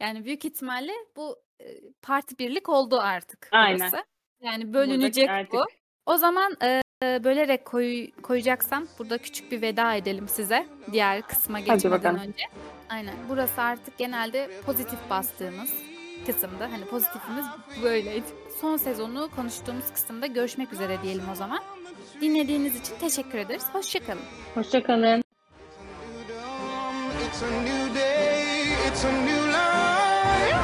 yani büyük ihtimalle bu e, parti birlik oldu artık Aynen. burası. Yani bölünecek artık bu. O zaman e, ee, bölerek koy, koyacaksam burada küçük bir veda edelim size diğer kısma geçmeden önce. Aynen. Burası artık genelde pozitif bastığımız kısımda. Hani pozitifimiz böyleydi. Son sezonu konuştuğumuz kısımda görüşmek üzere diyelim o zaman. Dinlediğiniz için teşekkür ederiz. Hoşçakalın. Hoşçakalın. It's a new day, it's a new life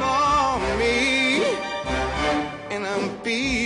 for me, and I'm beat.